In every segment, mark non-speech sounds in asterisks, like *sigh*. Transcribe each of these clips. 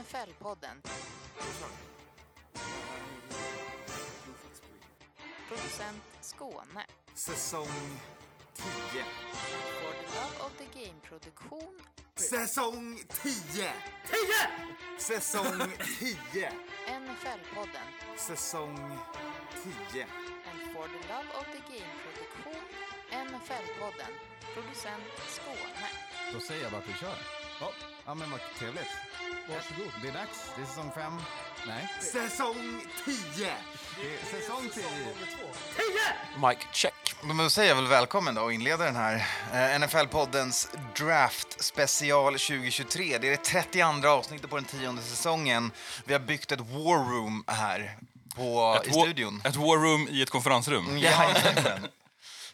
NFL-podden. Producent Skåne. Säsong 10. For the Love of the Game-produktion. Säsong 10! 10! Säsong 10. NFL-podden. Säsong 10. And for the Love of the Game-produktion. NFL-podden. Producent Skåne. Då säger jag bara att vi kör. Ja, ja men vad trevligt. Varsågod. Det är dags. Det är säsong fem. Nej. Säsong 10! Det är säsong tio. Mike check. Men då säger jag väl välkommen då och inleder den här eh, NFL-poddens Draft special 2023. Det är det 32 avsnittet på den tionde säsongen. Vi har byggt ett war room här på, i war- studion. Ett war room i ett konferensrum. Jajamän. *laughs*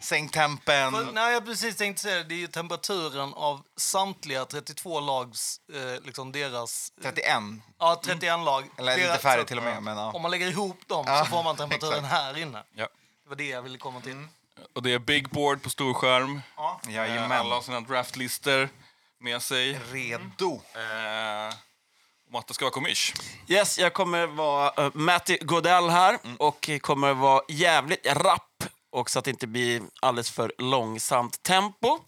Sänkt tempen. För, nej, jag precis tänkte säga det. Det är ju temperaturen av samtliga 32 lags, eh, liksom deras... 31. Ja, 31 lag. Eller deras, lite färre till och med. Men, ja. Om man lägger ihop dem Ja, så får man temperaturen här inne. Ja. Det var det jag ville komma till. Och det är big board på storskärm. Eh, Jajamän. Alla har sina draftlistor med sig. Redo. Eh, och Matte ska vara kommish. Yes, jag kommer vara uh, Matti Godell här och kommer vara jävligt rapp och så att det inte blir alldeles för långsamt tempo.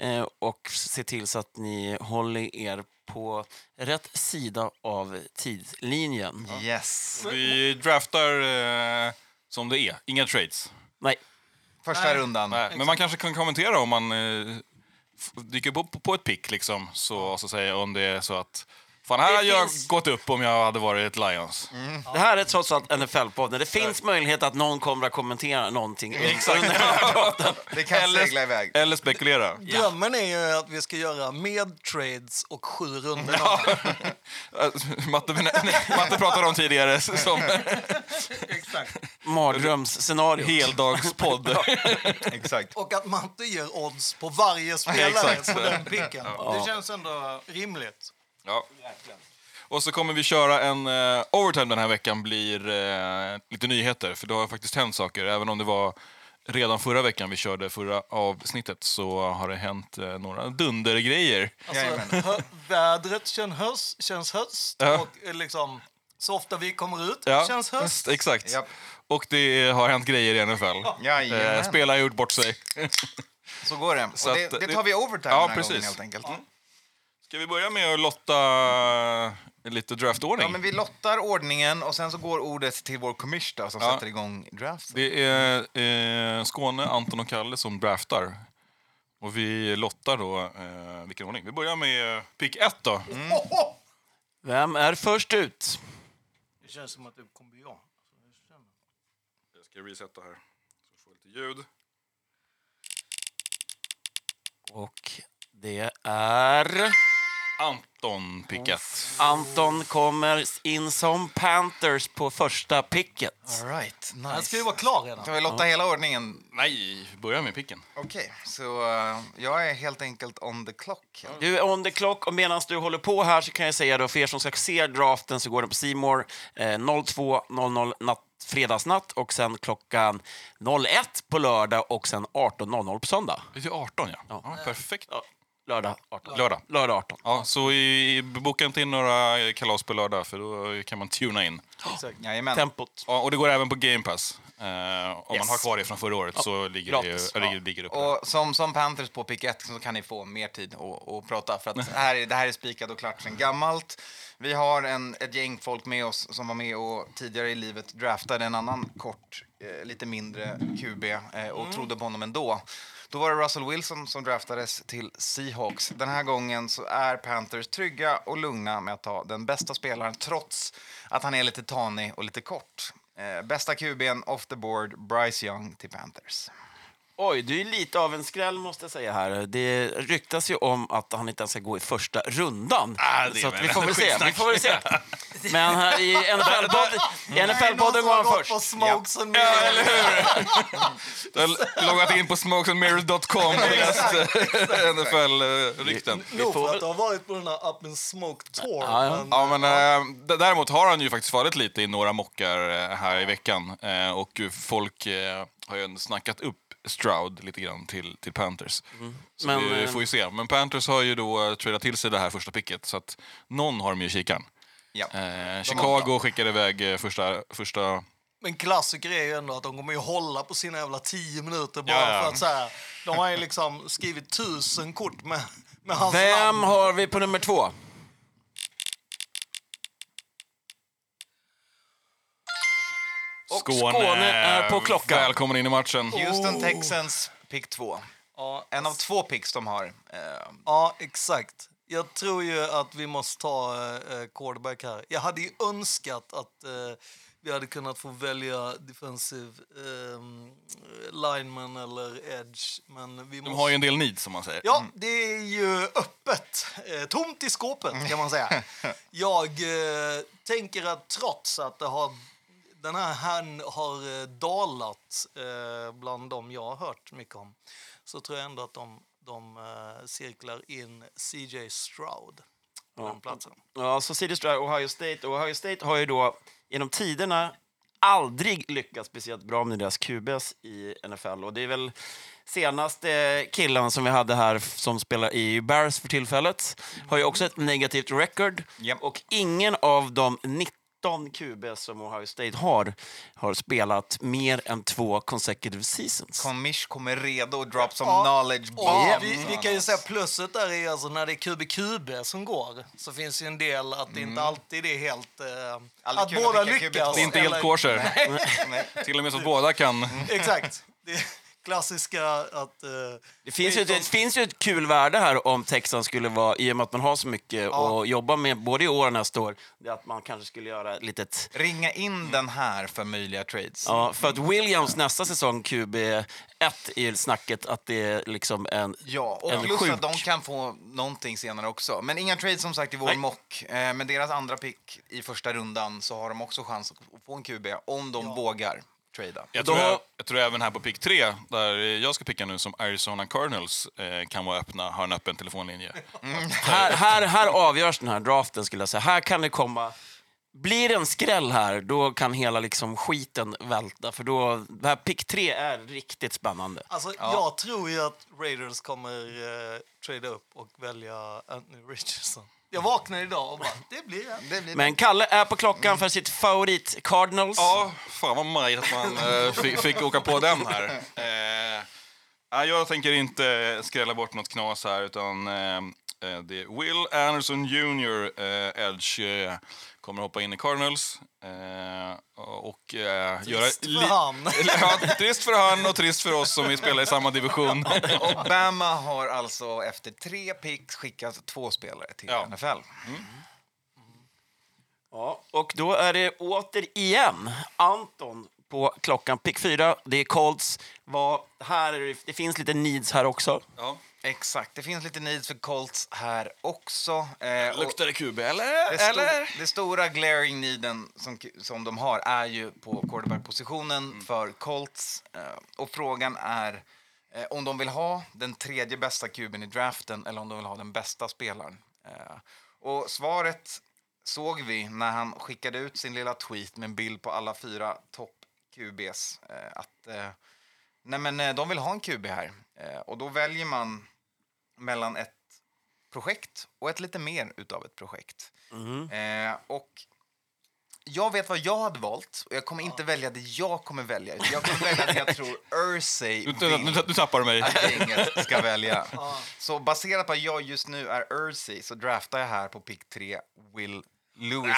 Eh, och se till så att ni håller er på rätt sida av tidslinjen. Yes. Vi draftar eh, som det är, inga trades. Nej, Första Nej. rundan. Nej, men man kanske kan kommentera om man eh, dyker på, på, ett pick liksom. Så, så säger om det är så att Fan, här Det hade jag finns- gått upp om jag hade varit Lions. det här är trots allt NFL-podden. Det finns möjlighet att någon kommer att kommentera någonting. Exakt. *laughs* Det kan Eller- segla iväg. Eller spekulera. Drömmen är ju att vi ska göra med trades och sju runder. Eh, *laughs* Matte, *laughs* Matte pratade om tidigare som Exakt. Mardrömsscenario. heldagspodd. Exakt. Och att Matte ger odds på varje spelare Exakt. på den picken. Det känns ändå rimligt. Ja. Och så kommer vi köra en uh, overtime den här veckan blir eh, lite nyheter, för det har faktiskt hänt saker. Även om det var redan förra veckan vi körde förra avsnittet så har det hänt eh, några dundergrejer. Alltså, hö- vädret känns höst, känns höst Ja. och eh, liksom, så ofta vi kommer ut Ja, känns höst. Exakt. Japp. Och det har hänt grejer i NFL. Eh, Jajamän. spelare har gjort bort sig. Så går det. *laughs* Så och det, att- det tar vi overtime Ja, den här precis. gången helt enkelt. Ska vi börja med att lotta lite draftordning? Ja, men vi lottar ordningen och sen så går ordet till vår commish som Ja. sätter igång draften. Det är eh, Skåne, Anton och Kalle som draftar. Och vi lottar då eh, vilken ordning. Vi börjar med pick 1 då. Vem är först ut? Det känns som att det kommer bli jag. Jag ska resetta här. Så vi får lite ljud. Och det är... Anton pick 1. Anton kommer in som Panthers på första picket. All right, Den ska ju nice. vara klar redan. Ska vi lotta hela ordningen? Nej, börja med picken. Okej, så eh, jag är helt enkelt on the clock. Du är on the clock och medan du håller på här så kan jag säga då för er som ska se draften så går den på Simor eh, 02.00 natt, fredagsnatt och sen klockan 01 på lördag och sen 18.00 på söndag. Det är 18 ja. ja. perfekt. Lördag 18. Lördag. Lördag 18. Ja, så i, boka inte in några kalas på lördag för då kan man tuna in. Jajamän. Tempot. Ja, och det går även på Game Pass. Eh, om man Yes. har kvar det från förra året så ligger gratis. det, ligger, ligger uppe. Och som, som Panthers på pick 1 så kan ni få mer tid att, att prata för att här, är- det här är spikat och klart sedan gammalt. Vi har en, ett gäng folk med oss som var med och tidigare i livet draftade en annan kort, eh, lite mindre QB eh, och trodde på honom ändå. Då var det Russell Wilson som draftades till Seahawks. Den här gången så är Panthers trygga och lugna med att ta den bästa spelaren trots att han är lite tanig och lite kort. Eh, bästa QBn off the board, Bryce Young till Panthers. Oj, du är lite av en skräll måste jag säga här. Det ryktas ju om att han inte ens ska gå i första rundan. Ah, så vi får väl se. Vi får väl se. *laughs* Men här i NFL-podden går han först. på smokes and Ja, eller hur? *laughs* Du har loggat in på smokesandmirrors.com och läst NFL-rykten. Nog för att du har varit på den här Up in Smoke Tour. Ja, ja. men- Ja, men d- däremot har han ju faktiskt fallit lite i några mockar eh, här i veckan. Eh, och folk har ju snackat upp Stroud lite grann till, till Panthers. Så Men, vi eh, får ju se. Men Panthers har ju då tradat till sig det här första picket så att någon har de ju i kikaren. Ja. Eh, Chicago skickade iväg eh, första, första Men klassiker är ju ändå att de kommer ju hålla på sina jävla tio minuter bara Ja, ja. för att så här, De har ju liksom skrivit tusen kort med, med hans Vem namn. har vi på nummer två? Och Skåne är på klockan. Välkommen in i matchen. Houston Texans, pick två. Ja, En av två picks de har. Eh, ja, exakt. Jag tror ju att vi måste ta eh, quarterback här. Jag hade ju önskat att eh, vi hade kunnat få välja defensive eh, lineman eller edge. Men vi De måste... har ju en del needs som man säger. Ja, det är ju öppet. Eh, tomt i skåpet, kan man säga. *laughs* Jag eh, tänker att trots att det har, den här herrn har eh, dalat eh, bland dem jag har hört mycket om så tror jag ändå att de, de eh, cirklar in CJ Stroud på den platsen. Ja, så CJ Stroud, Ohio State. Och Ohio State har ju då genom tiderna aldrig lyckats speciellt bra med deras QBs i NFL. Och det är väl senaste killen som vi hade här som spelar i Bears för tillfället har ju också ett negativt record. Japp. Och ingen av de 19 QBs som Ohio State har har spelat mer än två consecutive seasons. Conmish kommer redo att drop some Ja. knowledge Och bombs. vi, vi kan ju säga plusset där är alltså när det är QB-QB som går så finns ju en del att det inte alltid är helt... Eh, att båda QB lyckas. Det är inte helt kosher. *laughs* Till och med så att båda kan... Exakt. Det klassiska att... Eh, Det finns, ju, det finns ju ett kul värde här om Texas skulle vara, i och med att man har så mycket att jobba med både i år och nästa år, att man kanske skulle göra ett litet Ringa in den här för möjliga trades. Ja, för att Williams nästa säsong, QB1, är snacket att det är liksom en... Ja, och en plus sjuk- att de kan få någonting senare också. Men inga trades som sagt i vår Nej. mock. Eh, med deras andra pick i första rundan så har de också chans att få en QB om de vågar trada. Jag Då tror, jag, jag tror även här på pick 3, där jag ska picka nu som Arizona Cardinals eh, kan vara öppna, har en öppen telefonlinje. *laughs* Här, här, här avgörs den här draften, skulle jag säga. Här kan det komma... Blir det en skräll här, då kan hela liksom skiten välta. För då, det här pick 3 är riktigt spännande. alltså, Jag tror ju att Raiders kommer eh, trada upp och välja Anthony Richardson. Jag vaknade idag och bara, det blir en. Det blir Men Kalle är på klockan för sitt favorit Cardinals. Ja, fan vad majt att man eh, fick, fick åka på den här. Eh, ja, jag tänker inte skrälla bort något knas här, utan eh, eh, det är Will Anderson Jr. Eh, Edge eh, kommer hoppa in i Cardinals. Eh, och eh, göra... Trist för han. *laughs* ja, trist för han och trist för oss som vi spelar i samma division. *laughs* Obama har alltså efter tre picks skickat två spelare till Ja. NFL. Ja, och då är det återigen Anton på klockan. Pick 4, det är Colts. Vad, här är det, det finns lite needs här också. Ja. Exakt, det finns lite needs för Colts här också. Eh, Luktar det QB, eller? det, sto- eller? det stora glaring needen som, som de har är ju på quarterback-positionen för Colts. Eh, och frågan är eh, om de vill ha den tredje bästa kuben i draften eller om de vill ha den bästa spelaren. Eh, och svaret såg vi när han skickade ut sin lilla tweet med en bild på alla fyra topp-QBs. Eh, att eh, nej men, de vill ha en QB här. Och då väljer man mellan ett projekt och ett lite mer utav ett projekt. Eh, och jag vet vad jag hade valt och jag kommer inte välja det jag kommer välja. Jag kommer välja det jag tror Ursay nu, vill nu, nu tappar du mig. att gänget ska *laughs* välja. Så baserat på att jag just nu är Ursay så draftar jag här på pick 3 Will Lewis,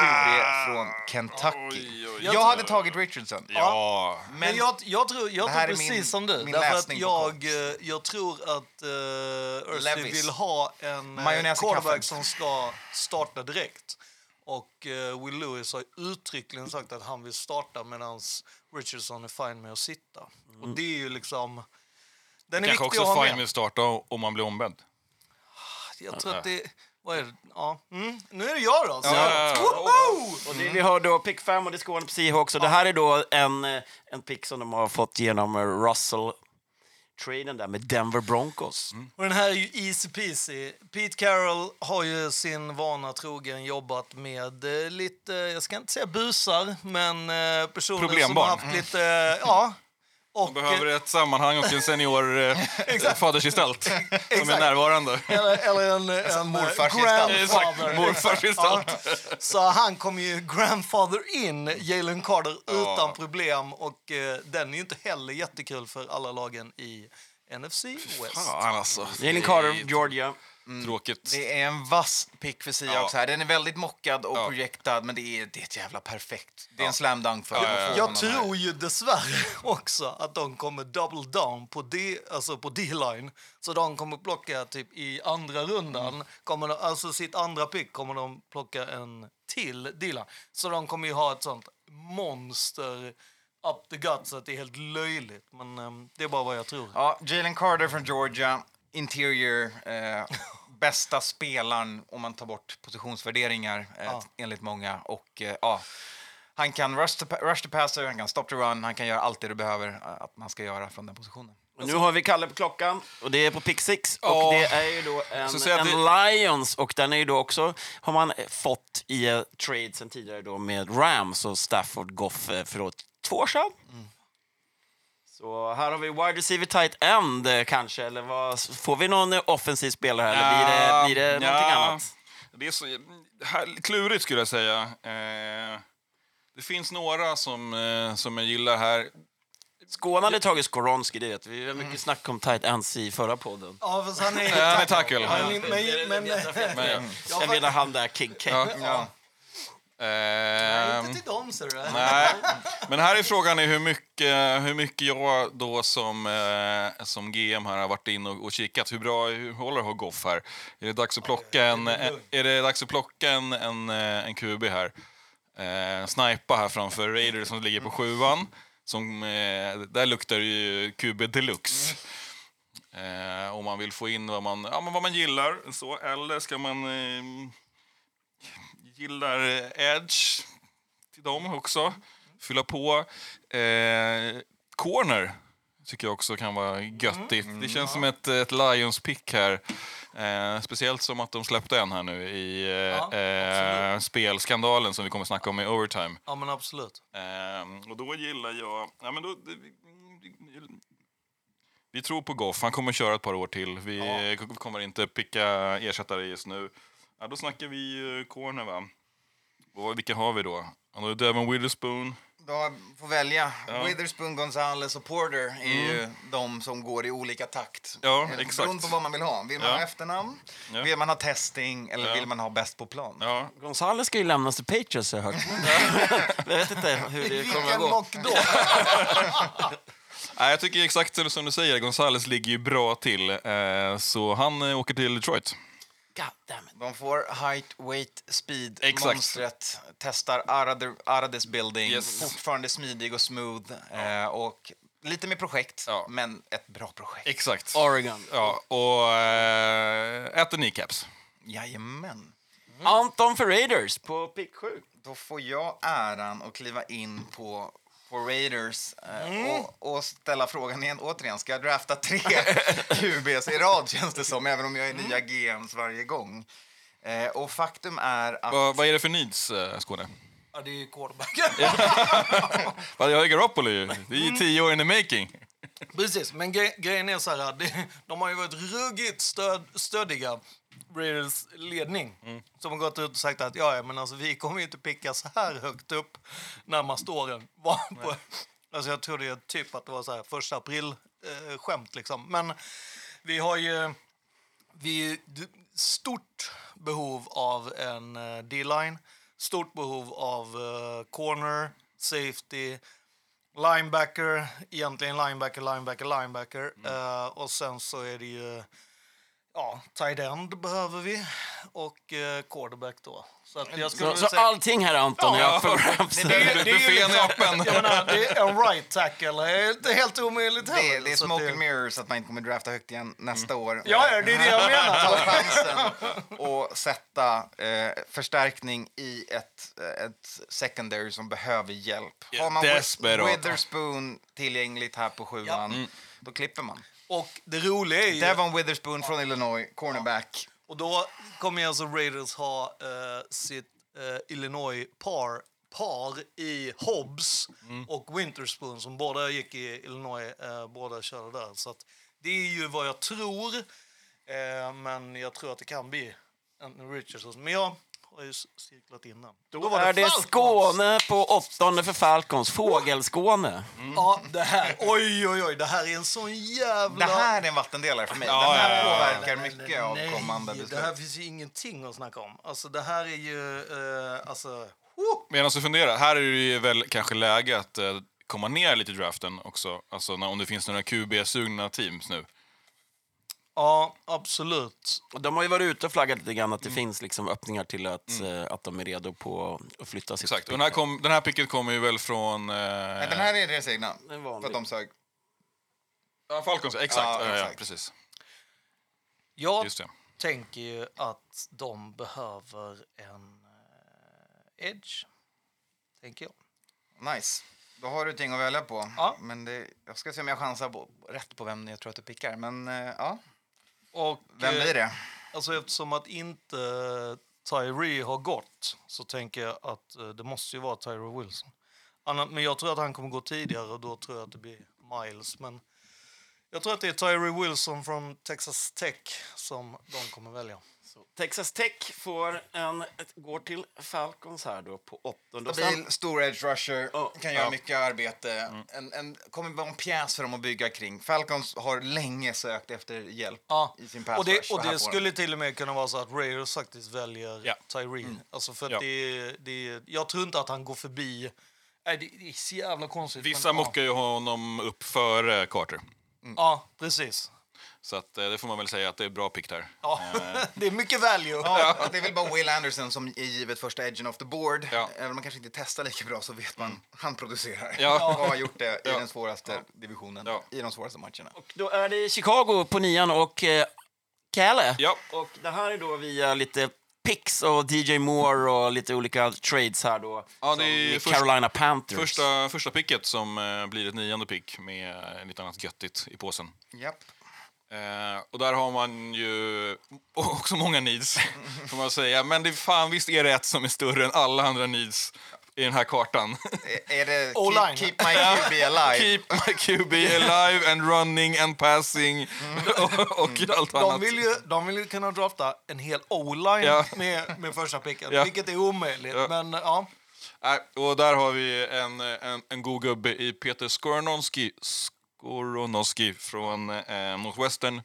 QB från Kentucky. Oj, oj, Jag hade tagit Richardson. Ja. Men jag, jag tror, jag tror precis min- som du. min Därför att jag, eh, jag tror att uh, vill ha en uh, i quarterback som ska starta direkt. Och eh, Will Lewis har uttryckligen sagt att han vill starta medan Richardson är fine med att sitta. Och det är ju liksom... Den är Kanske också med. med att starta om man blir ombedd. Jag tror att det... Vad är det? Ja. Mm. Nu är det jag då. Så. Ja. Woho! Och det, vi har då pick 5 och det ska vara Seahawks. Och det här är då en, eh, en pick som de har fått genom eh, Russell traden där med Denver Broncos. Och den här är ju easy peasy. Pete Carroll har ju sin vana trogen jobbat med eh, lite, jag ska inte säga busar, men eh, personer som har haft lite, ja, Och, De behöver ett sammanhang och en senior eh, *laughs* fadersgestalt som är närvarande. eller, eller en, en morfarsgestalt. grandfather. Morfarsgestalt. *laughs* Ja. Så han kommer ju grandfather in Jalen Carter utan problem och eh, den är ju inte heller jättekul för alla lagen i NFC West. Fan alltså. Jalen Carter, Georgia. Tråkigt. Det är en vass pick för Seahawks här. Den är väldigt mockad och Ja. projektad, men det är, det är ett jävla perfekt. Det är en slam dunk för Ja, ja, ja. Jag tror ju dessvärre *laughs* också att de kommer double down på D, alltså på D-line. Så de kommer plocka typ i andra rundan, kommer de, alltså sitt andra pick kommer de plocka en till D-line. Så de kommer ju ha ett sånt monster up the gut så att det är helt löjligt. Men ehm, det är bara vad jag tror. Ja, Jalen Carter från Georgia, interior, eh, *laughs* bästa spelaren om man tar bort positionsvärderingar eh, Ja. enligt många. Och eh, ja, han kan rush the, rush the passer, han kan stop the run, han kan göra allt det du behöver eh, att man ska göra från den positionen. Och nu har vi Kalle på klockan och det är på pick six. Och Ja. det är ju då en, en Lions och den är ju då också, har man eh, fått i eh, trade sen tidigare då med Rams och Stafford Goff för då två år sedan. Så här har vi wide receiver tight end eh, kanske, eller vad, får vi någon eh, offensiv spelare här eller blir det, blir det Ja, någonting annat? Det är så här, klurigt skulle jag säga. Eh, det finns några som, eh, som jag gillar här. Skåne hade tagit Skoronski, det vet vi. Vi har mycket snack om tight ends i förra podden. Ja, fast han är han tackle. Men, men, men, *laughs* Men, Jag menar han där King K. ja. Ja. Ehm, inte till dem, ser du. Nej, men här är frågan är hur mycket, hur mycket jag då som, eh, som GM här har varit in och, och kikat. Hur bra hur håller har Goff här? Är det dags att plocka en, är det dags att plocka en, en, eh, en QB här? Eh, snipa här framför Raiders som ligger på sjuan. Som, eh, där luktar det ju QB deluxe. Eh, om man vill få in vad man, ja, men vad man gillar. Så, eller ska man eh, gillar eh, Edge till dem också. Fylla på. Eh, corner tycker jag också kan vara göttigt. Det känns som ett, ett Lions-pick här. Eh, speciellt som att de släppte en här nu i Ja, eh, eh, spelskandalen som vi kommer snacka om i overtime. Ja, men absolut. Eh, och då gillar jag... Ja, men då, det, vi, vi tror på Goff. Han kommer köra ett par år till. Vi k- kommer inte picka ersättare just nu. Ja, då snackar vi uh, corner, va? Och vilka har vi då? Då är Devon Witherspoon. Du får välja. Ja. Witherspoon, Gonzales och Porter är ju de som går i olika takt. Ja, Eh, exakt. Beroende på vad man vill ha. Vill man Ja. ha efternamn? Ja. Vill man ha testing? Eller Ja. vill man ha bäst på plan? Ja. Gonzales ska ju lämnas till Patriots, har jag hört. *laughs* jag vet inte hur det kommer att Vilken gå. mock då? *laughs* Nej, jag tycker exakt som du säger, Gonzales ligger ju bra till. Eh, så han eh, åker till Detroit. God damn it. De får height, weight, speed, Exakt. monstret, testar Arade, Arades building, Yes. fortfarande smidig och smooth. Eh, och lite mer projekt, Ja. men ett bra projekt. Exakt. Oregon. Ja, och eh, äter kneecaps. Jajamän. Anton för Raiders på pick 7. Då får jag äran att kliva in på, på Raiders eh, Mm. och, och ställa frågan igen. Återigen, ska jag drafta tre *laughs* QBs i rad känns det som, även om jag är Mm. nya GMs varje gång. Eh, och faktum är att... Vad, vad är det för needs, eh, Skåne? Ja, det är ju quarterback. *laughs* Jag har ju Garoppolo. Det är ju tio år in the making. Precis, men gre grejen är så här, det, de har ju varit ruggigt stöd stödiga, Raiders ledning. Som har gått ut och sagt att ja, men alltså, vi kommer ju inte picka så här högt upp närmaste åren. *laughs* På, alltså, jag trodde ju typ att det var så här första april-skämt. liksom. Men vi har ju vi stort behov av en eh, D-line, stort behov av eh, corner, safety, linebacker, egentligen linebacker, linebacker, linebacker. Eh, och sen så är det ju, ja, tight end behöver vi och eh, quarterback då. Så att jag skulle Så, så säga- allting här Anton är Ja. grabs. det, är ju Buffén är liksom, öppen. jag menar, det är en right tackle, det är inte helt omöjligt Det, heller. är- det är Så att smoke and mirrors att man inte kommer drafta högt igen nästa år. Mm. Ja, ja, det är det jag menar. Ta *laughs* chansen och sätta eh, förstärkning i ett, eh, ett secondary som behöver hjälp. Har man Desperat. Witherspoon tillgängligt här på sjuan, då klipper man. Och det roliga är ju... Devon Witherspoon från Illinois, cornerback. Och då kommer alltså Raiders ha eh, sitt eh, Illinois par i Hobbs Mm. och Winterspoon som båda gick i Illinois. Eh, båda körde där. Så det är ju vad jag tror. Eh, men jag tror att det kan bli Anthony Richardson. Men jag har ju cirklat in den. Då är det Falcons. Skåne på åttonde för Falcons. Fågelskåne. Ja, det här. Oj, oj, oj. Det här är en sån jävla... Det här är en vattendelare för mig. Ja, Den här ja, ja, ja. påverkar mycket av Nej, kommande Det beslut. här finns ju ingenting att snacka om. Alltså, det här är ju... Eh, alltså... Medan du funderar, här är det ju väl kanske läge att eh, komma ner lite i draften också. Alltså när, om det finns några QB-sugna teams nu. Ja, absolut. De har ju varit ute och flaggat lite grann att det finns liksom öppningar till att, eh, att de är redo på att flytta sitt Exakt. Och den här, kom, den här picket kommer ju väl från... Eh, Nej, den här är deras egna. För att de sög. ja, Falcons, exakt. Ja, Ja, ja, exakt. precis. Jag Just det. tänker ju att de behöver en eh, edge. Tänker jag. Nice. Då har du gäng att välja på. Ja. Men det, jag ska se om jag chansar på, rätt på vem jag tror att du pickar. Men eh, ja, Och, vem eh, blir det? Alltså eftersom att inte Tyree har gått så tänker jag att eh, det måste ju vara Tyree Wilson. Men jag tror att han kommer gå tidigare och då tror jag att det blir Miles. Men jag tror att det är Tyree Wilson från Texas Tech som de kommer välja. Texas Tech får en, ett, går till Falcons här då på åttonde. Stabil, stor edge rusher, Ja. kan göra Ja. mycket arbete. En, en, kommer vara en pjäs för dem att bygga kring. Falcons har länge sökt efter hjälp Ja. i sin pass Och det, rush, och det skulle till och med kunna vara så att Raiders faktiskt väljer Ja. Tyree. Alltså för att Ja. det, det, jag tror inte att han går förbi... Nej, det, är så jävla konstigt. Vissa men, mockar ju honom upp före Carter. Ja, ja precis. Så att, eh, det får man väl säga att det är bra pick där. Ja. *laughs* det är mycket value. Ja, det är väl bara Will Anderson som är givet första edgen off the board. Ja. Även om man kanske inte testar lika bra så vet man han producerar. Ja. Och har gjort det i Ja. den svåraste divisionen, Ja. i de svåraste matcherna. och då är det Chicago på nian och eh, Kalle. Ja. Och det här är då via lite picks och DJ Moore och lite olika trades här då. Ja, det är först- Carolina Panthers. Första, första picket som eh, blir ett nionde pick med eh, lite annat göttigt i påsen. Japp. Eh, och där har man ju *laughs* också många needs, får man säga. Men det, fan, visst är det ett som är större än alla andra needs i den här kartan. Är- det *laughs* keep, keep my QB alive? *laughs* Keep my QB alive and running and passing och, och allt annat. De vill, ju, de vill ju kunna drafta en hel o-line Ja. med, med första picken, Ja. vilket är omöjligt. Ja. Men ja, och där har vi en, en, en god gubbe i Peter Skoronowski, Skoronowski från eh, Northwestern.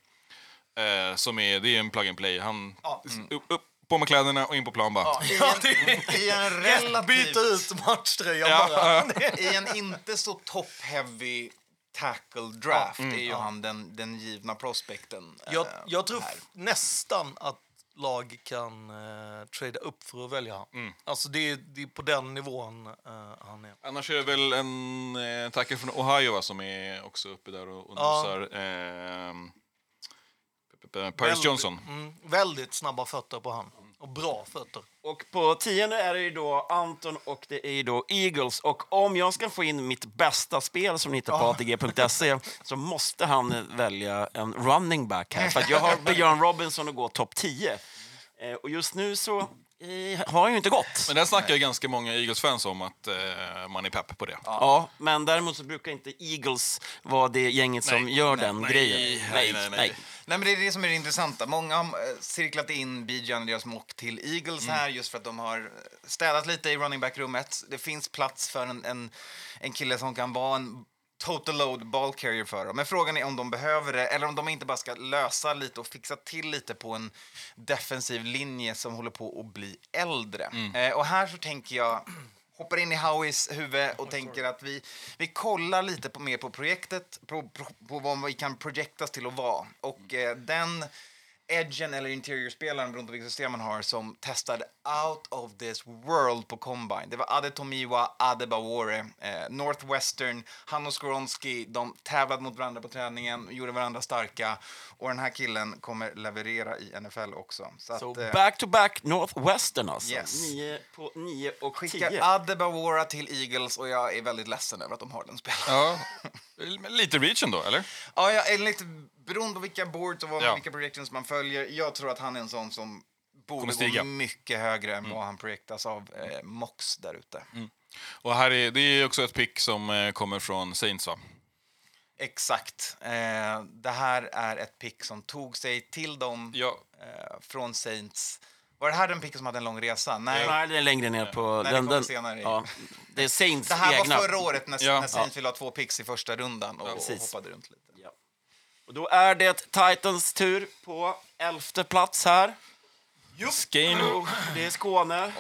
Eh, som är, det är en plug and play. Han, Ja. upp, upp, på med kläderna och in på plan bara. Ja, I en, I en relativt... byta ut matchtröjan Ja, bara. I en inte så top-heavy tackle draft är ju han den, den givna prospekten. Jag, eh, jag tror här. f- nästan att lag kan uh, trada upp för att välja. Mm. Alltså det är, det är på den nivån eh, han är. Annars är det väl en eh, tackle från Ohio va, som är också uppe där och, och Ja. nosar. ehm, Paris Johnson. Mm, väldigt snabba fötter på han. Och bra fötter. Och på tionde är det ju då Anton och det är ju då Eagles. Och om jag ska få in mitt bästa spel som ni hittar på ATG.se så måste han välja en running back här. För att jag har Björn Robinson och går topp 10. Eh, och just nu så eh, har han ju inte gått. Men där snackar ju ganska många Eagles-fans om att eh, man är pepp på det. Ja, men däremot så brukar inte Eagles vara det gänget som Nej, gör nej, den nej, grejen. nej, nej, nej. Nej, men det är det som är det intressanta. Många har eh, cirklat in Bijan i deras mock till Eagles här just för att de har eh, städat lite i running back-rummet. Det finns plats för en, en, en kille som kan vara en total load ball carrier för dem. Men frågan är om de behöver det eller om de inte bara ska lösa lite och fixa till lite på en defensiv linje som håller på att bli äldre. Eh, och här så tänker jag hoppar in i Howies huvud och tänker att vi, vi kollar lite på, mer på projektet, på, på, på vad vi kan projektas till att vara. Och eh, den edgen eller interior-spelaren, beroende på vilket system man har, som testade out of this world på Combine. Det var Ade Tomiwa, Ade Bawore, eh, Northwestern, han och Skoronski, de tävlade mot varandra på träningen, gjorde varandra starka och den här killen kommer leverera i NFL också. Så, Så att, eh, back-to-back Northwestern alltså. Yes. Nio på nio och Skickar tio. Adebawora till Eagles och jag är väldigt ledsen över att de har den spelaren. Ja. Lite reach ändå, eller? Ja, jag är lite beroende på vilka boards och vad, Ja. vilka projections man följer. Jag tror att han är en sån som borde gå mycket högre än vad han projektas av eh, Mox där ute. Och här är, det är också ett pick som eh, kommer från Saints, va? Exakt. Eh, det här är ett pick som tog sig till dem Ja. eh, från Saints. Var det här den picken som hade en lång resa? Nej. Nej, det är längre ner på... Nej, det kommer senare ja, det är Saints Det här egna. var förra året när, Ja. när Saints ville ha två picks i första rundan och, och hoppade runt lite. Och då är det Titans tur på elfte plats här. Skane. Det är Skåne.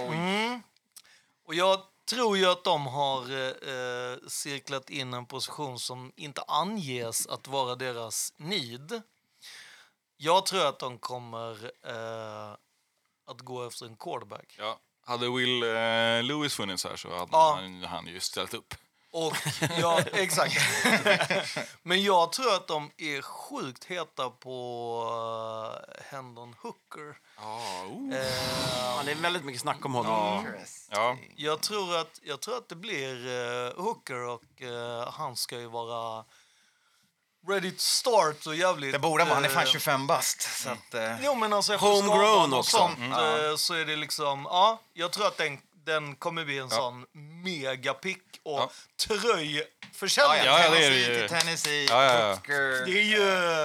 Och jag tror ju att de har eh, cirklat in en position som inte anges att vara deras need. Jag tror att de kommer eh, att gå efter en quarterback. Ja. Hade Will eh, Lewis funnits här så hade Ja. han, han ju ställt upp. Och *laughs* ja, exakt. *laughs* Men jag tror att de är sjukt heta på uh, Hendon Hooker. oh. Eh, Ja, det är väldigt mycket snack om honom. Ja. jag, tror att, jag tror att det blir eh, Hooker och eh, han ska ju vara ready to start och jävligt... Det borde vara, han är fan eh, 25 bast. Så att, eh, Jo, men alltså Homegrown också. sånt Mm. eh, så är det liksom... Ja, jag tror att den, den kommer bli en sån megapick och Ja. tröjförsäljning. Ja, ja, det är det Tennessee ju. till Tennessee, Ja, ja, ja. Det är ju...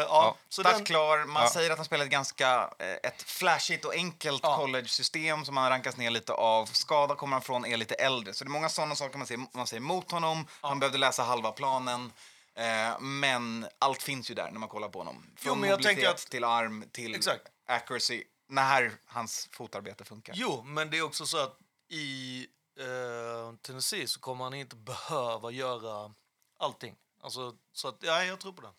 Ja, så Start den, klar. Man Ja. säger att han spelar ett ganska eh, ett flashigt och enkelt Ja. college-system som han rankas ner lite av. Skada kommer han från, är lite äldre. Så det är många sådana saker man säger, man säger emot honom. Han behövde läsa halva planen. Eh, men allt finns ju där när man kollar på honom. Från men jag mobilitet tänker att- till arm till Exakt. accuracy. När hans fotarbete funkar. Jo, men det är också så att i eh, Tennessee så kommer han inte behöva göra allting. Alltså, så att, ja, jag tror på den.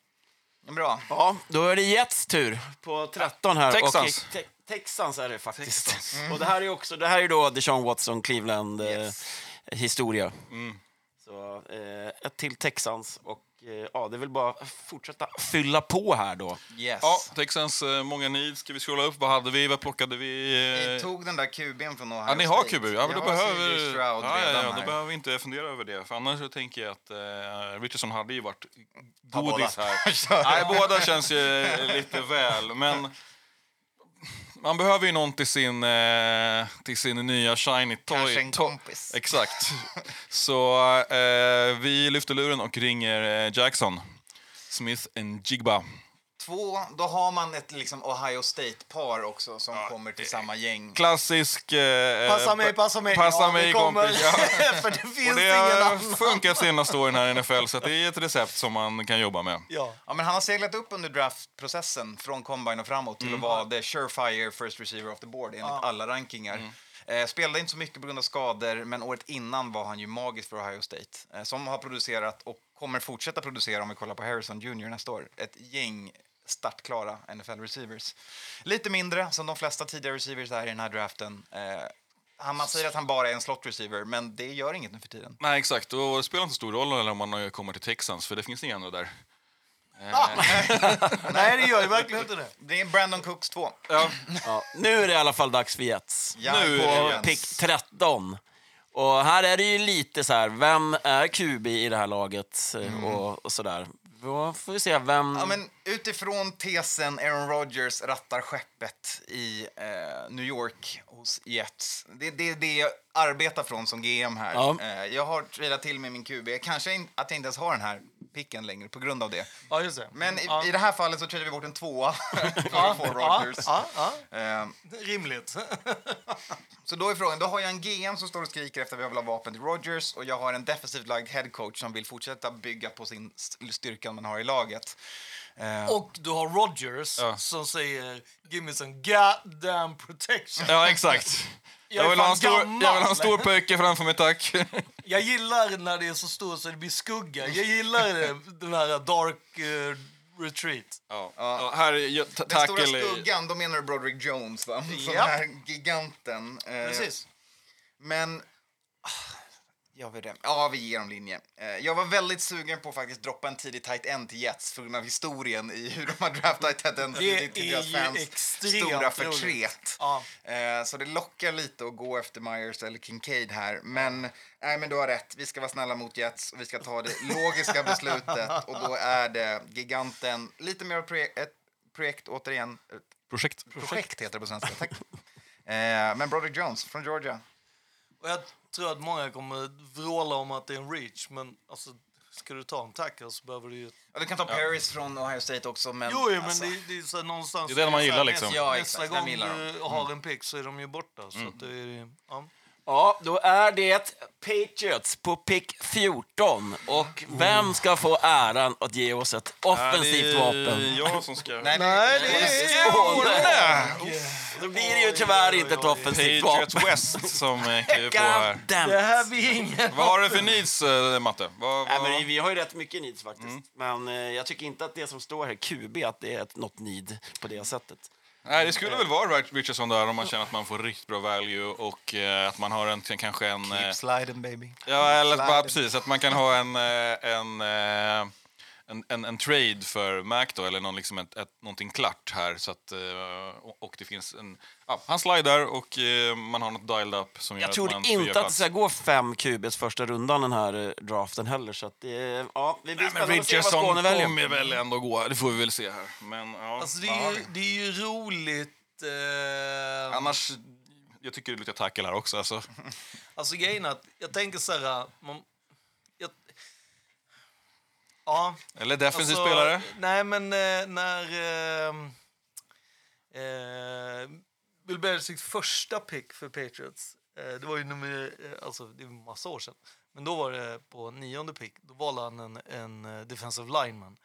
Bra. Ja, då är det Jets tur på 13 här. Texans. Och, te Texans är det faktiskt. Och det här är också, det här är då Deshaun Watson, Cleveland eh, Yes. historia. Mm. Så eh, ett till Texans och eh, ja, det är väl bara att fortsätta fylla på här då. Yes. Ja, Texans eh, många needs. Ska vi scrolla upp? Vad hade vi? Vad plockade vi? Vi Eh, tog den där QB'n från Ohio Ja, ni har. QB. Ja, men då behöver, ja, ja, ja, då här. behöver vi inte fundera över det. För annars så tänker jag att eh, Richardson hade ju varit godis båda. här. *laughs* Nej, båda känns ju lite väl. Men man behöver ju någon till sin, eh, till sin nya shiny toy. Kanske en kompis. Exakt. *laughs* Så eh, vi lyfter luren och ringer eh, Jackson. Smith and Jigba. Två, då har man ett liksom Ohio State-par också som kommer till samma gäng. Klassisk... Eh, Passa mig, passa mig. Passa Ja, mig kompis. Ja. *laughs* För det finns Och det ingen har annan. funkat senaste åren här i NFL, så det är ett recept som man kan jobba med. Ja. Ja, men han har seglat upp under draftprocessen från combine och framåt till att vara the surefire first receiver of the board enligt alla rankingar. Eh, spelade inte så mycket på grund av skador, men året innan var han ju magisk för Ohio State. Eh, som har producerat och kommer fortsätta producera om vi kollar på Harrison Jr nästa år. Ett gäng startklara NFL-receivers. Lite mindre, som de flesta tidigare receivers är i den här draften. Eh, han, man säger att han bara är en slot receiver, men det gör inget nu för tiden. Nej, exakt. Och det spelar inte stor roll eller om man kommer till Texans, för det finns inga andra där. *laughs* Nej, det gör ju verkligen inte det. Det är Brandon Cooks 2. Ja, Ja, nu är det i alla fall dags för Jets. Ja, Nu är På pick 13. Och här är det ju lite så här, vem är QB i det här laget? eh, Och, och sådär. Då får vi se vem... Ja, men utifrån tesen Aaron Rodgers rattar skeppet i eh, New York hos Jets. Det är det, det jag arbetar från som GM här. Ja. Eh, jag har trillat till med min QB. Kanske in, att jag inte ens har den här picken längre på grund av det. Ja, just det. Men i, ja. i det här fallet så tradar vi bort en tvåa *laughs* för att få Rodgers. ja, ja. Eh, Rimligt. *laughs* så då är frågan, då har jag en GM som står och skriker efter att vi vill ha vapen till Rodgers och jag har en defensivt lagd headcoach som vill fortsätta bygga på sin st- styrka man har i laget. Eh, Och du har Rogers Ja. som säger “Give me some goddamn protection”. ja exakt. Jag Jag vill, ha en stor, gammal. jag vill ha en stor pojke framför mig, tack. Jag gillar när det är så stort så det blir skugga. Jag gillar det, den här dark eh, retreat. Ja. Ja, här ta- Den stora skuggan, då menar du Broderick Jones, va? Som Japp. här giganten. Eh, Precis. Men... Jag vet det. Ja, vi ger dem linje. Eh, Jag var väldigt sugen på att faktiskt droppa en tidig tight end till Jets för grund av historien i hur de har draftat tight end tidigt till deras fans stora förtret. Ja. Eh, Så det lockar lite att gå efter Myers eller Kincaid här. Men, nej, men du har rätt. Vi ska vara snälla mot Jets och vi ska ta det logiska *laughs* beslutet. Och då är det giganten, lite mer av proje- ett projekt återigen. Projekt. projekt heter det på svenska. Tack. Eh, men Broderick Jones från Georgia. Och jag tror att många kommer vråla om att det är en reach, men alltså, ska du ta en tackle så behöver du ju... Ja, du kan ta Paris från Ohio State också. Men, Jo, jo men alltså, det, det är så här någonstans... Det är det man gillar, nästa- liksom. Ja, Nästa exakt, den gång du har en pick så är de ju borta. Så att det är, ja. Ja, då är det Patriots på pick 14. Och vem ska få äran att ge oss ett offensivt vapen? jag som ska... Nej, Nej, det är Skåne! Då blir det ju tyvärr inte ett offensivt Patriots vapen. West som eh, kliver på här. God damn. Det här blir ingen... Vad har du för needs, eh, Matte? Vad, Nej, vad... men vi har ju rätt mycket needs faktiskt. Men eh, jag tycker inte att det som står här, QB, att det är ett, något need på det sättet. Nej, det skulle väl vara Richardson där om man känner att man får riktigt bra value och eh, att man har en, kanske en... Eh, sliding baby. ja, eller bara slide. precis, att man kan ha en, eh, en, eh, en, en, en trade för Mac då, eller någon, liksom ett, ett, någonting klart här. Så att, eh, och, och det finns en... Ja, han slidar och eh, man har något dialed up som Jag att tror inte att det ska gå fem QBs första rundan den här eh, draften heller. Så att det, ja, blir Nej, men Richardson kommer väl ändå gå, det får vi väl se här. Men ja, Alltså, det, är ju, det är ju roligt... Eh, annars... Jag tycker det är lite tackle här också. Alltså. Alltså grejen är att jag tänker så här... Man, ja, Eller defensiv alltså, spelare. Nej, men eh, när... Eh, eh, Bill Belichicks första pick för Patriots, eh, det var ju nummer... Eh, alltså, det är en massa år sedan. Men då var det på nionde pick, då valde han en, en eh, defensive lineman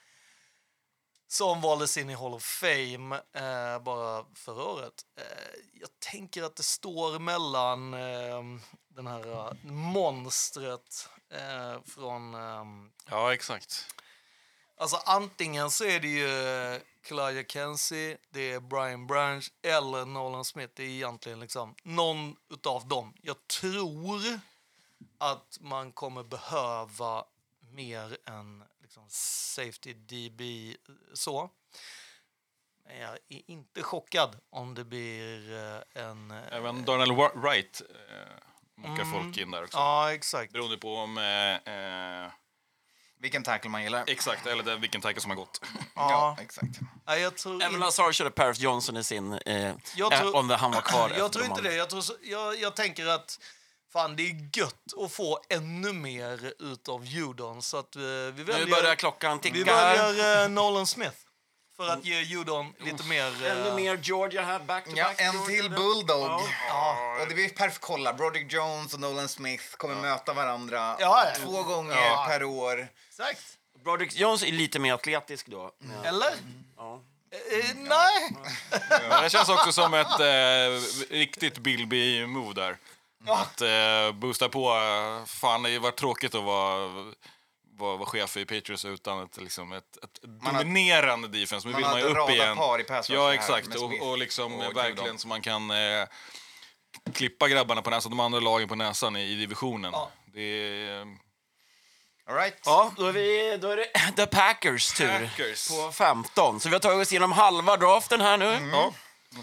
som valdes in i Hall of Fame eh, bara förra året. Eh, jag tänker att det står mellan eh, den här monstret eh, från... ehm, Ja, exakt. alltså antingen så är det ju eh, Kalijah Kenzie, det är Brian Branch eller Nolan Smith. Det är egentligen liksom någon utav dem. Jag tror att man kommer behöva mer än liksom safety DB så. Men jag är inte chockad om det blir eh, en... eh, Även Darnell Wa- Wright eh, muckar folk in där också. Ja, exakt. Beroende på om... Eh, eh, Vilken tackle man gillar. exakt, eller det, vilken tackle som har gått. *laughs* Ja, exakt. Nej, jag tror Även Lazar körde Paris Johnson i sin... Eh, Jag eh, tror- om han var kvar. *clears throat* Jag tror inte andra. det. Jag, tror, så- jag, jag tänker att fan, det är gött att få ännu mer utav Judon. Så att eh, vi Nu väljer, börjar klockan vi ticka här. väljer eh, Nolan Smith. För att ge Judon lite mer... eh, Ännu mer Georgia här, back to Ja, back. en Georgia till. Bulldog. Ja. Och det blir perfekt. Kolla, Broderick Jones och Nolan Smith kommer möta varandra Ja, ja. två gånger Ja. per år. Exakt. Broderick Jones är lite mer atletisk då. Ja. Eller? Ja. Eh, nej. Men det känns också som ett eh, riktigt Bilby-move där. Att eh, boosta på. eh, Fan, det var tråkigt att vara, vara, vara chef i Patriots utan ett, liksom ett, ett dominerande defense. Nu man vill har man ju upp igen. radarpar i Ja, här exakt. med Och, och liksom och verkligen så man kan eh, klippa grabbarna på näsan, de andra lagen på näsan i, i divisionen. Ja. Det är, All right. Ja, då är, vi, då är det *laughs* The Packers tur Packers. på 15. Så vi har tagit oss igenom halva draften här nu. Mm. ja,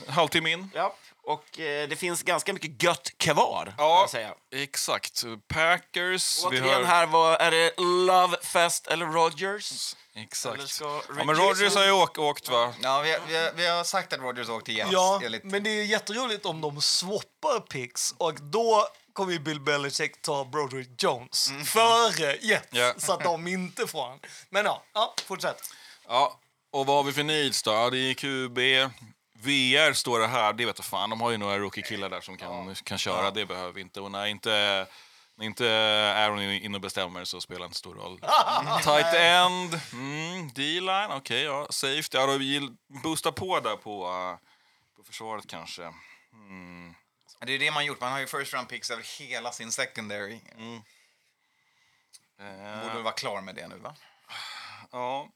halvtimme in. Ja. Och eh, det finns ganska mycket gött kvar, kan Ja, jag säga. exakt. Packers. vi Återigen har- här, var, är det Love Fest eller Rogers? Eller Exakt. ska Ja, Rick men Rogers har ju åkt, åkt va? Ja, vi, har- vi, har- vi har sagt att Rodgers åkte igen. Ja, enligt- men det är jätteroligt om de swappar picks och då kommer ju Bill Belichick ta Broderick Jones före Jets Ja. så att de inte får han. Men ja, ja fortsätt. Ja, och vad har vi för needs då? Ja, det är QB. VR står det här, det vet jag fan. De har ju några rookie-killar där som kan, kan köra, det behöver vi inte. Och när inte, när inte Aaron är inne och bestämmer så spelar det inte stor roll. *laughs* Tight end, mm, D-line, okej, ja. Safety, ja, då vi boosta på där på, uh, på försvaret kanske. Det är det man gjort. Man har ju first round picks över hela sin secondary. Eh, Borde väl vara klar med det nu, va? Ja.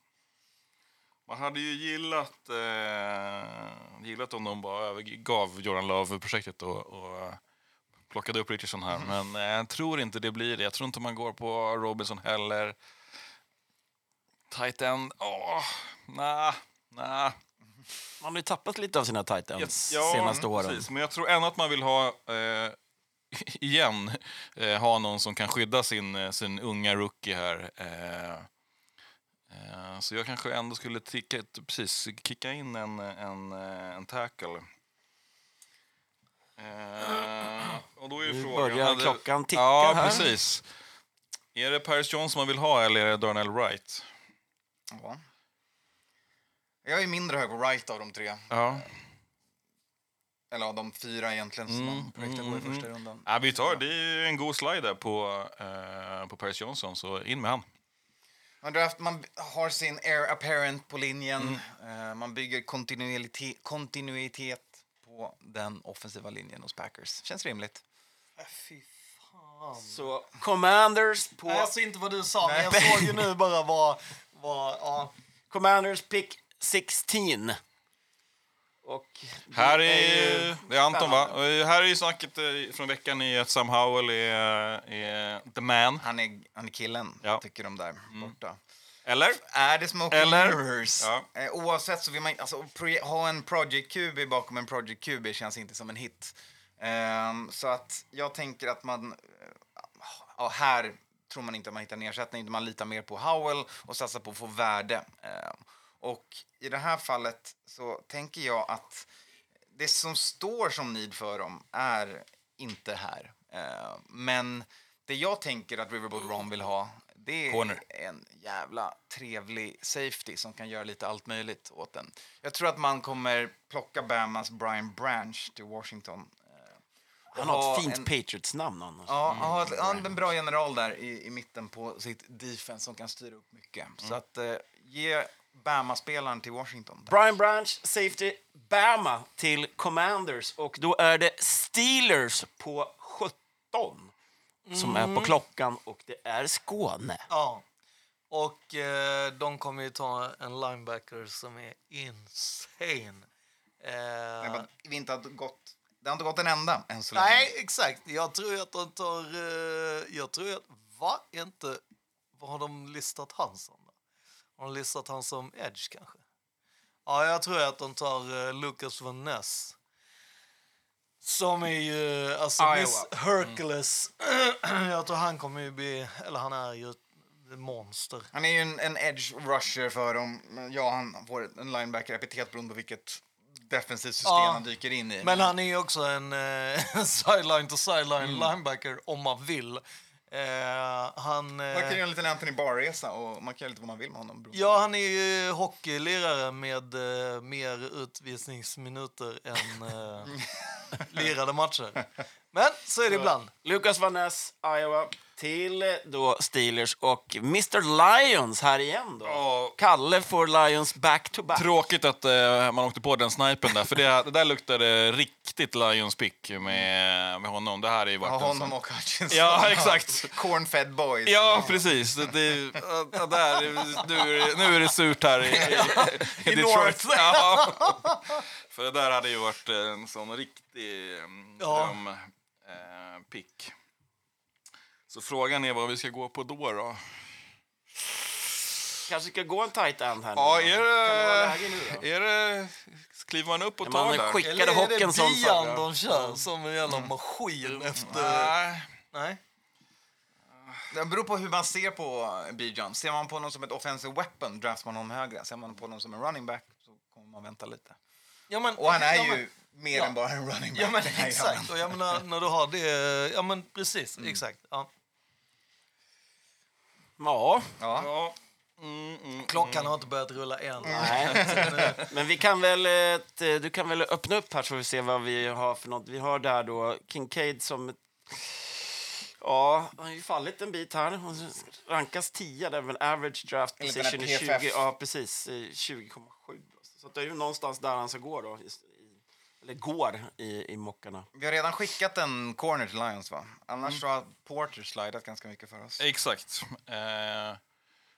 Man hade ju gillat, eh, gillat om de bara övergav Jordan Love-projektet och, och eh, plockade upp Richardson här. Men eh, jag tror inte det blir det. Jag tror inte man går på Robinson heller. Tight end, åh, nej, nej. Man har ju tappat lite av sina tight ends Ja, senaste åren. Precis. Men jag tror ändå att man vill ha, eh, *laughs* igen, eh, ha någon som kan skydda sin, eh, sin unga rookie här. Eh, så jag kanske ändå skulle ticka, precis, kicka in en, en, eh, en tackle. Eh, och då är ju Nu frågan... börjar hade- klockan ticka Ja, här. precis. Är det Paris Johnson man vill ha eller är det Darnell Wright? Ja. Jag är mindre hög på right av de tre. Ja. Eller av de fyra egentligen som Mm, man mm, gå i mm, första rundan. Ja, vi tar, det är en god slide där på, eh, på Paris Johnson, så in med han. Man, draft, man har sin air apparent på linjen. Mm. Eh, man bygger kontinuitet, kontinuitet på den offensiva linjen hos Packers. Känns rimligt. Fy fan. Så Commanders på... Nej, jag ser inte vad du sa, men jag Nej. såg ju nu bara vad... vad ja. Commanders pick 16. Här ju är, det är Anton va? Och Här är ju snacket eh, från veckan i att Sam Howell är, är the man. Han är, han är killen, Ja. tycker de där borta. Eller? Är det smoke Eller? mirrors? Ja. Eh, oavsett så vill man alltså, ha en Project QB bakom en Project QB känns inte som en hit. Ehm, så att jag tänker att man... eh, ja, här tror man inte att man hittar en ersättning. Man litar mer på Howell och satsar på att få värde. Ehm, och i det här fallet så tänker jag att det som står som need för dem är inte här. Ehm, men det jag tänker att Riverboat Ron vill ha det är Corner. en jävla trevlig safety som kan göra lite allt möjligt åt den. Jag tror att man kommer plocka Bamas Brian Branch till Washington. Eh, Han har ha ett fint en- Patriots-namn annars. Ja, han har ett- han en bra general där i, i mitten på sitt defense som kan styra upp mycket. Så att eh, ge Bama-spelaren till Washington. Brian Branch, safety, Bama till Commanders. Och då är det Steelers på 17 som är på klockan och det är Skåne. ja. Och eh, de kommer ju ta en linebacker som är insane. Det Eh, har vi inte har gått, det har inte gått en enda än så länge. nej, exakt. Jag tror att de tar... Eh, jag tror att... Va? Inte... Vad har de listat han som? Har de listat han som edge kanske? Ja, jag tror att de tar eh, Lucas Van Ness. Som är ju... Alltså, Iowa. Miss Hercules. *clears throat* jag tror han kommer ju bli... Eller han är ju ett monster. Han är ju en, en edge rusher för dem. Ja, han får en linebacker-epitet beroende på vilket defensivt system Ja. han dyker in i. Men han är ju också en eh, *laughs* sideline to sideline Mm. linebacker om man vill. Eh, han, eh, Man kan göra en liten Anthony Barr-resa och man kan göra lite vad man vill med honom. ja, han är ju hockeylirare med eh, mer utvisningsminuter än eh, *laughs* lirade matcher. Men så är det ibland. Lucas Van Ness, Iowa, till eh, då Steelers och Mr Lions här igen då. Ja. Kalle får Lions back-to-back. Tråkigt att eh, man åkte på den snipen där, för det, det där luktade riktigt Lions pick med, med honom. Det här är ju Ja, varit en honom och Hutchinson. Ja, *laughs* exakt. Corn-fed boys. Ja, precis. Det, det, ja, där, nu, är det, nu är det surt här i, *laughs* i, i Detroit. Ja. För det där hade ju varit en sån riktig um, Ja. dröm, eh, pick. Så frågan är vad vi ska gå på då. då. Kanske ska gå en tight end här nu. Ja, är Kan det vara det... läge nu då? Är det kliver man upp och tar man där? skick- Eller Skickade är det Dian de kör som en jävla maskin efter... Nej. Nej. Det beror på hur man ser på Bijan. Ser man på honom som ett offensive weapon drafts man honom högre. Ser man på honom som en running back så kommer man vänta lite. Ja, men, Och han är ja, ju men- mer ja. än bara en running back. Ja, men exakt. Och jag menar, när du har det... Ja, men precis. Exakt. Ja. Ja, Ja. Ja. Mm, mm, Klockan har inte börjat rulla än. nej. *laughs* Men vi kan väl, eh, du kan väl öppna upp här så vi se vad vi har för något. Vi har där då Kincaid som... Ja, han har ju fallit en bit här. Hon rankas 10, det är väl average draft position i PFF. 20, ja precis, eh, 20,7. Så det är ju någonstans där han ska gå då. Eller går i, i mockarna. Vi har redan skickat en corner till Lions va? Annars så har Porter slidat ganska mycket för oss. Exakt. Eh,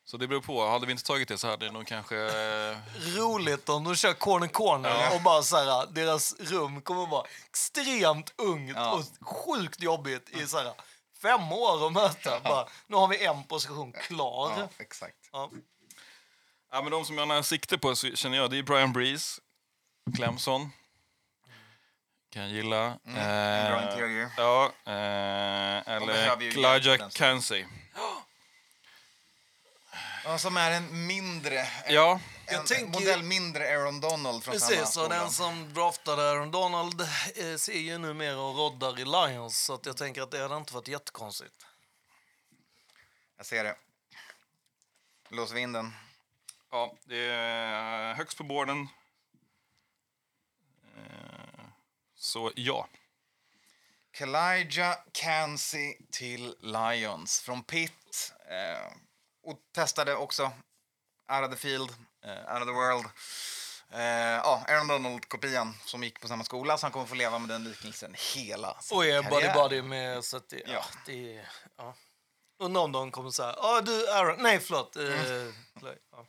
så det beror på. Hade vi inte tagit det så hade det nog kanske... Eh, *laughs* Roligt om de kör corner corner och bara så här, deras rum kommer vara extremt ungt Ja. och sjukt jobbigt i så här, fem år att möta. Bara, nu har vi en position klar. Ja, exakt. Ja. ja, men de som jag har sikte på så känner jag, det är Brian Breeze, Clemson. Kan jag gilla. Mm, en bra Eh, interior. Ja, eh, eller den som- Cansey. Ja, som är en mindre, Ja, en Jag tänker- modell mindre Aaron Donald från samma Precis, och skola. den som draftade Aaron Donald eh, ser ju numera och roddar i Lions, så att jag tänker att det hade inte varit jättekonstigt. Jag ser det. Lås vinden. ja det är högst på borden. Eh, Så ja. Kalijah Kansi till Lions från Pitt. Eh, och testade också Out of the Field, eh, Out of the World. Eh, ja, Aaron Donald-kopian som gick på samma skola, så han kommer få leva med den liknelsen hela sin Och är karriär. buddy-buddy med, så att det, ja. Det ja. Och någon dag kommer säga, ja du Aaron, nej förlåt. Eh, Clay." ja.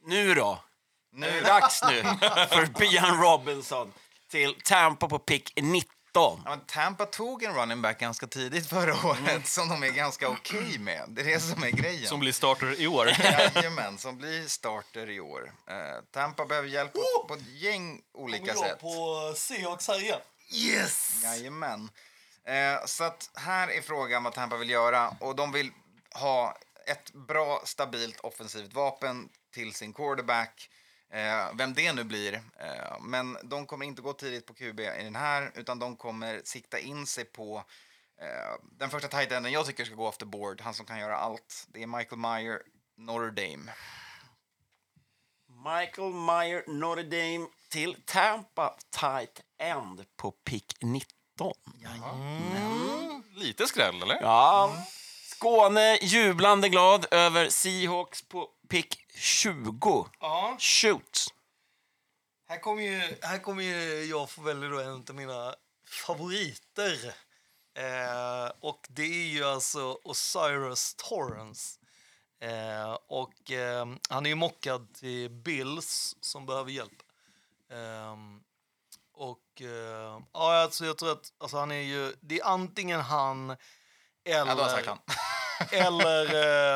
Nu då? Nu Nu är det dags nu för Bian Robinson till Tampa på pick 19. Ja, men Tampa tog en running back ganska tidigt förra året Mm. som de är ganska okej med. Det är det som är grejen. Som blir starter i år. *laughs* Jajamän, som blir starter i år. Eh, Tampa behöver hjälp på, på ett gäng olika jag sätt. på Seahawks här igen? Yes! Jajamän. Eh, så att här är frågan vad Tampa vill göra. Och de vill ha ett bra, stabilt offensivt vapen till sin quarterback. Eh, vem det nu blir. Eh, men de kommer inte gå tidigt på QB i den här, utan de kommer sikta in sig på eh, den första tight enden jag tycker ska gå off the board, han som kan göra allt. Det är Michael Meyer, Notre Dame. Michael Meyer, Notre Dame till Tampa tight end på pick 19. Lite skräll, eller? Ja. Skåne jublande glad över Seahawks på pick 20. Ja. Shoot! Här kommer ju, här kommer ju jag få välja då en av mina favoriter. Eh, och det är ju alltså Osiris Torrance. Eh, och eh, han är ju mockad till Bills som behöver hjälp. Eh, och eh, ja, alltså jag tror att alltså han är ju, det är antingen han eller, Ja, han. *laughs* eller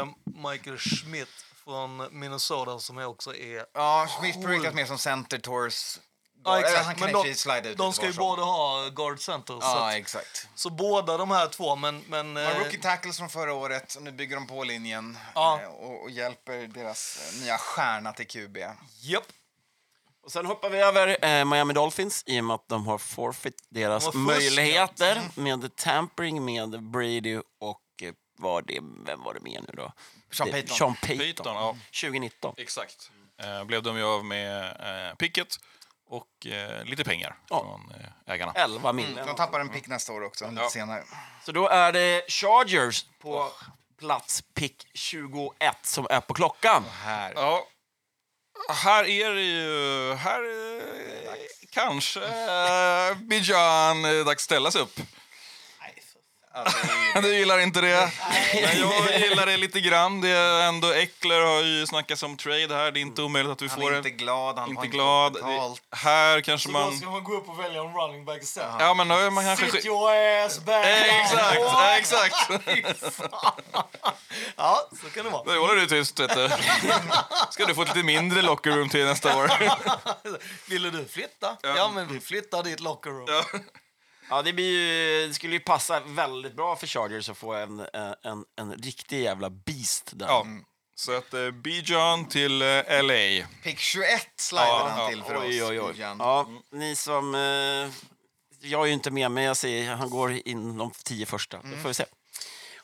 eh, Michael Schmidt från Minnesota som jag också är Ja, Smith brukas mer som center tours. Ja, exakt. Han kan Men de- slida ut De ska ju båda ha guard center. så, Ja, att, exakt. så båda de här två, men... men De har eh, rookie tackles från förra året och nu bygger de på linjen Ja. eh, och, och hjälper deras eh, nya stjärna till QB. Japp. Och sen hoppar vi över eh, Miami Dolphins i och med att de har forfeit deras De möjligheter med tampering med Brady och eh, var det, vem var det mer nu då? Sean Payton. Sean Payton. Payton, ja. 2019. Exakt. Eh, blev de ju av med eh, picket och eh, lite pengar Ja. från eh, ägarna. 11 miljoner. De tappar en pick nästa år också, lite Ja. senare. Så då är det Chargers på plats pick 21 som är på klockan. Här. Ja. Här är det ju... Här eh, kanske eh, Bijan eh, dags ställa sig upp. Alltså, det är ju- Du gillar inte det? Men jag gillar det lite grann. Det är ändå Eckler har ju snackats om trade här. Det är inte omöjligt att vi han får är det. inte glad, han Inte har inte glad. fått betalt. Här kanske Så man... ska man gå upp och välja en running back istället. Ja, men då är man kanske... Sit your ass back! Exakt, exakt. *laughs* Ja, så kan det vara. Nu håller du tyst, vet du. Ska du få ett lite mindre locker room till nästa år. *laughs* Ville du flytta? Ja, men vi flyttar ditt locker room. Ja, det, blir ju, det skulle ju passa väldigt bra för Chargers att få en, eh, en, en riktig jävla beast där. Ja. Så att eh, Bijan till eh, LA. Pick 21 slidar Ja, han ja. till för Oj, oss. oj, oj. Ja, ni som... Eh, jag är ju inte med, men jag ser han går in de tio första. Då får vi se.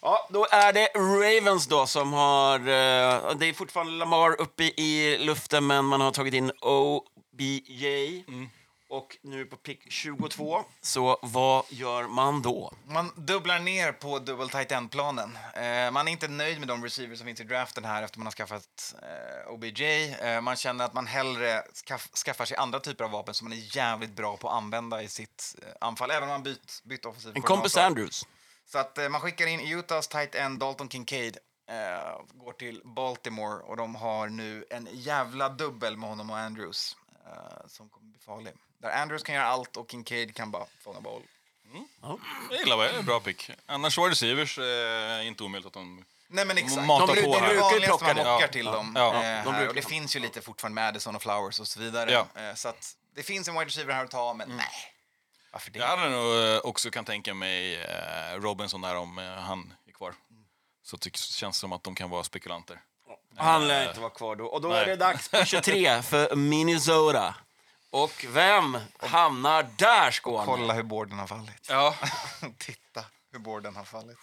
Ja, då är det Ravens då som har... Eh, det är fortfarande Lamar uppe i luften, men man har tagit in OBJ. Och nu på pick 22, så vad gör man då? Man dubblar ner på double tight end-planen. Eh, man är inte nöjd med de receivers som finns i draften här efter man har skaffat eh, OBJ. Eh, man känner att man hellre skaff, skaffar sig andra typer av vapen som man är jävligt bra på att använda i sitt eh, anfall, även om man bytt, bytt offensiv En kompis. Andrews. Så att eh, man skickar in Utahs tight end Dalton Kincaid, eh, går till Baltimore och de har nu en jävla dubbel med honom och Andrews som kommer bli farlig. Där Andrews kan göra allt och Kincaid kan bara fånga boll. Jag gillar det. Bra pick. Annars var receivers eh, inte omöjligt att de... Nej men exakt. De, det är det De brukar ju vanligaste man det. mockar Ja. till dem. Ja. eh, De och det finns ju lite fortfarande Madison och Flowers och så vidare. Ja. Eh, så att det finns en wide receiver här att ta, men nej. Varför det? Jag hade nog eh, också kan tänka mig eh, Robinson där om eh, han är kvar. Så tycks, känns det som att de kan vara spekulanter. Han lär inte vara kvar då. Och då är Nej. det dags på 23 för Minnesota. Och vem hamnar där, Skåne? Kolla hur borden har fallit. Ja. *laughs* Titta hur borden har fallit.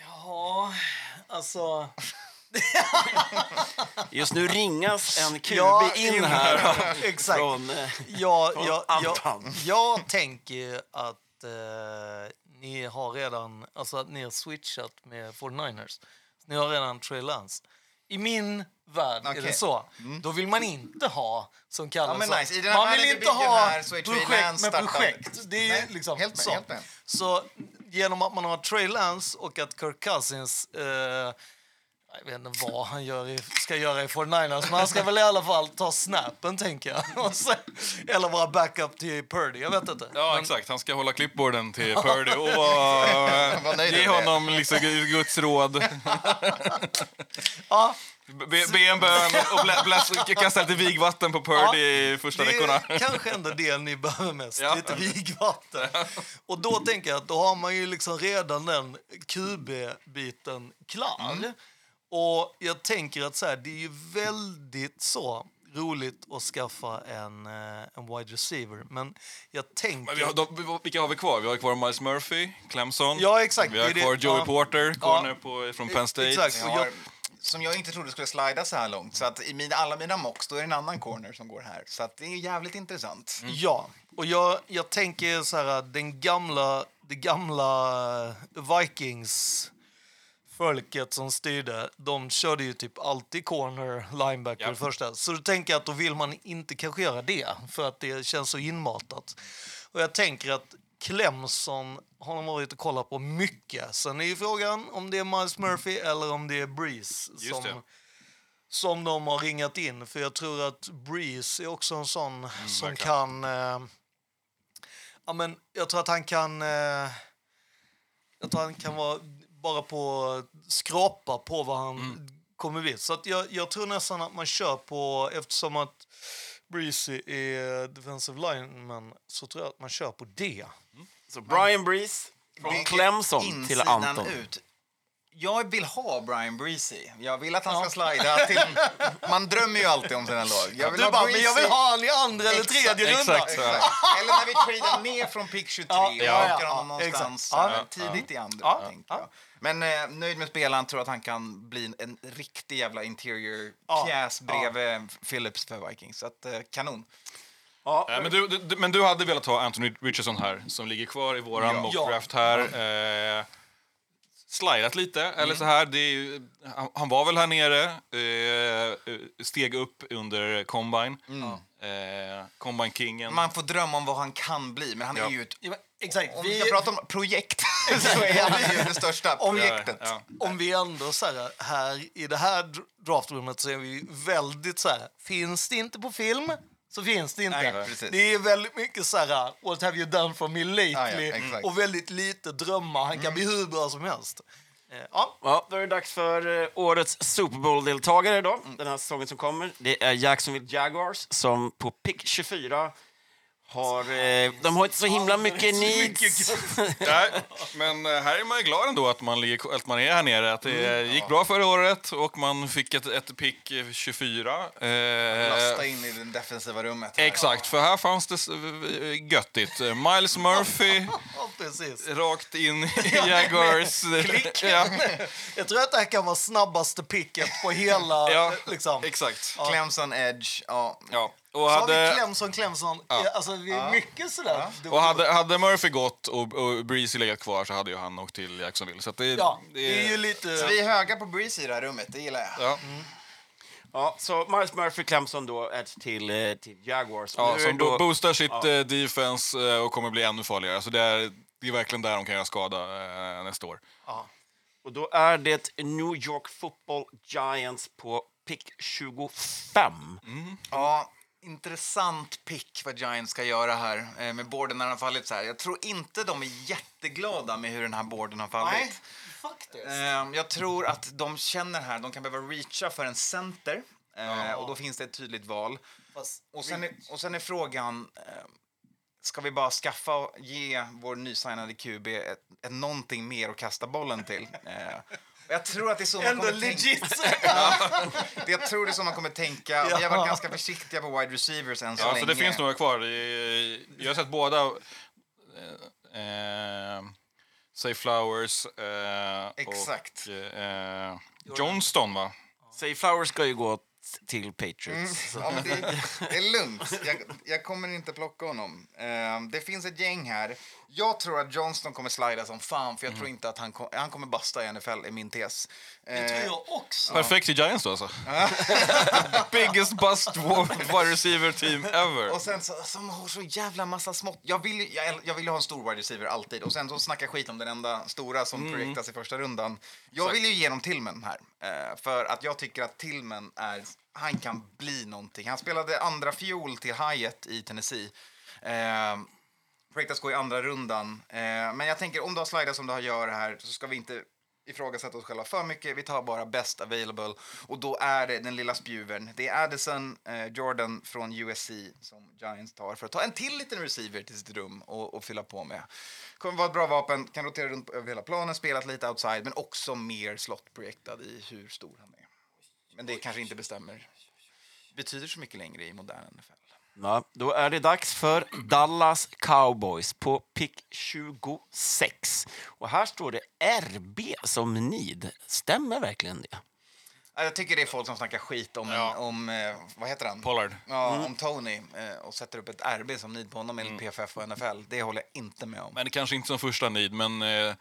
Ja, alltså... *laughs* Just nu ringas en QB Ja, in här. *laughs* Exakt. Från, eh, Jag, Från jag, jag, jag tänker att eh, ni har redan alltså att ni har switchat med 49ers. Ni har redan Trey Lance. I min värld är Okej. det så. Då vill man inte ha, som kallas Ja, men nice. I den här Man vill världen inte bygger ha här så är Trey projekt Lance med projekt. Det är Nej, liksom helt med, så. helt med. Så genom att man har Trey Lance och att Kirk Cousins eh, jag vet inte vad han gör i, ska göra i 49ers, men han ska väl i alla fall ta snappen, tänker jag. *laughs* Sen, eller vara backup till Purdy, jag vet inte. Ja, Men- exakt. Han ska hålla klippborden till *laughs* Purdy och vara- *laughs* ge honom liksom Guds råd. Ja, Be, be en bön och blä, bläs, kasta lite vigvatten på Purdy i första veckorna. kanske ändå det ni behöver mest, Ja. lite vigvatten. Och då tänker jag att då har man ju liksom redan den QB-biten klar. Mm. Och jag tänker att så här, det är ju väldigt så roligt att skaffa en, eh, en wide receiver. Men jag tänker... Men vi har, de, vilka har vi kvar? Vi har kvar Miles Murphy, Clemson. Ja, exakt. Vi har det- kvar Joey ja. Porter, corner på, från Penn State. Exakt. Jag Och har, jag, som jag inte trodde skulle slida så här långt. Så att i mina, alla mina mocks då är det en annan corner som går här. Så att det är jävligt intressant. Mm. Ja, och jag, jag tänker så här, den gamla, det gamla Vikings folket som styrde, de körde ju typ alltid corner, linebacker Ja. första. Så då tänker jag att då vill man inte kanske göra det, för att det känns så inmatat. Och jag tänker att Clemson har de varit och kollat på mycket. Sen är ju frågan om det är Miles Murphy eller om det är Breeze som, det. som de har ringat in. För jag tror att Breeze är också en sån som Mm, verkligen. kan... Eh, ja, men jag tror att han kan... Eh, jag tror han kan vara bara på skrapa på vad han Mm. kommer bli. Så att jag, jag tror nästan att man kör på, eftersom att Breezy är defensive lineman, så tror jag att man kör på det. Så Brian Breeze från Clemson till Anton. Ut. Jag vill ha Brian Breezy. Jag vill att han ska slida till... Man drömmer ju alltid om sina lag. Jag vill Du ha bara, men jag vill ha han i andra eller Exakt, tredje runda. exakt. Eller när vi tradar ner från pick 23 Ja, och ja, plockar honom ja, någonstans. Ja, tidigt i andra. Ja, tänker ja. jag. Men eh, nöjd med spelaren, tror att han kan bli en riktig jävla interior Ja, pjäs bredvid Phillips för Vikings. Så att, eh, kanon. Ja, Eh, Men du, du, men du hade velat ha Anthony Richardson här, som ligger kvar i våran Ja. mockdraft här. Eh, slidat lite, eller så här. Det är, ju- han, han var väl här nere, eh, steg upp under Combine. Eh, Combine-kingen. Man får drömma om vad han kan bli, men han Ja. är ju ett... Ja, Exakt. Om vi ska prata om projekt *laughs* så är han ju det största projektet. Ja, om vi ändå så här, här i det här dr- draftrummet så är vi väldigt så här, finns det inte på film så finns det inte. Nej, det är väldigt mycket så här, what have you done for me lately? Ja, ja. Mm. och väldigt lite drömmar. Han kan bli hur bra som helst. Eh, Ja, Ja, då är det dags för eh, årets Super Bowl-deltagare då, den här säsongen som kommer. Det är Jacksonville Jaguars som på pick 24 har... Eh, de har inte så himla mycket needs. Nej, men eh, här är man ju glad ändå att man, ligger, att man är här nere. Att det gick bra förra året och man fick ett, ett pick eh, 24. Eh, Lasta in i det defensiva rummet. här. Exakt, för här fanns det göttigt. Miles Murphy *laughs* ja rakt in i *laughs* Jaguars... Klick. Ja, Jag tror att det här kan vara snabbaste picket på hela... Ja, liksom. exakt. Clemson Edge, ja. Ja. Och Så har vi hade, Clemson, Clemson. Ja. Alltså, vi är mycket sådär. Det- och hade, hade Murphy gått och, och Breezy legat kvar så hade ju han åkt till Jacksonville. Så att det, Ja, det är ju lite... Så vi är höga på Breeze i det här rummet, det gillar jag. Ja, Ja, så Miles Murphy, Clemson då, är till, eh, till Jaguars. ja, är som det bo- boostar sitt eh, defense eh, och kommer bli ännu farligare. Alltså det, är, det är verkligen där de kan göra skada eh, nästa år. Ja. Och då är det New York Football Giants på pick 25. Ja, intressant pick vad Giants ska göra här eh, med borden när den har fallit så här. Jag tror inte de är jätteglada med hur den här borden har fallit. Nej, faktiskt. Eh, Jag tror att de känner här, de kan behöva reacha för en center. Eh, Och då finns det ett tydligt val. Fast, Och sen är, och sen är frågan, eh, ska vi bara skaffa och ge vår nysignade QB ett, ett någonting mer att kasta bollen till? *laughs* Eh, Jag tror att det är så man Ändå kommer tänka. legit. *laughs* Det- Jag tror det är så man kommer tänka. Vi har varit ganska försiktiga på wide receivers än så Ja, länge. så det finns några kvar. Jag har sett båda. Eh, eh, Say Flowers eh, Exakt. och eh, Johnston, va? Say Flowers ska ju gå till Patriots. Ja, men det, det är lugnt. Jag, jag kommer inte plocka honom. Eh, det finns ett gäng här. Jag tror att Johnston kommer slida som fan, för jag tror inte att han, kom, han kommer basta i NFL, är min tes. Det Eh, tror jag också. Perfekt i Giants då alltså. *laughs* Biggest bust wide receiver team ever. Och sen så, som har så jävla massa smått. Jag vill, ju- jag, jag vill ha en stor wide receiver alltid. Och sen så snacka skit om den enda stora som Mm. projektas i första rundan. Jag vill ju ge dem Tillman här. Eh, för att jag tycker att Tillman är, han kan bli någonting. Han spelade andra fiol till Hyatt i Tennessee. Eh, projektas gå i andra rundan. Eh, men jag tänker om du har slidat som du har gör här så ska vi inte ifrågasätta oss själva för mycket. Vi tar bara best available. Och då är det den lilla spjuvern. Det är Addison eh, Jordan från USC som Giants tar för att ta en till liten receiver till sitt rum och, och fylla på med. Kommer vara ett bra vapen, kan rotera runt över hela planen, spelat lite outside, men också mer slottprojektad i hur stor han är. Men det kanske inte bestämmer. Betyder så mycket längre i modern NFL. Ja, då är det dags för Dallas Cowboys på pick 26. Och här står det RB som need. Stämmer verkligen det? Ja, Jag tycker det är folk som snackar skit om, Ja. om eh, vad heter han? Pollard. Ja, om Tony eh, och sätter upp ett RB som need på honom enligt PFF och NFL. Det håller jag inte med om. Men det kanske inte som första need, men eh,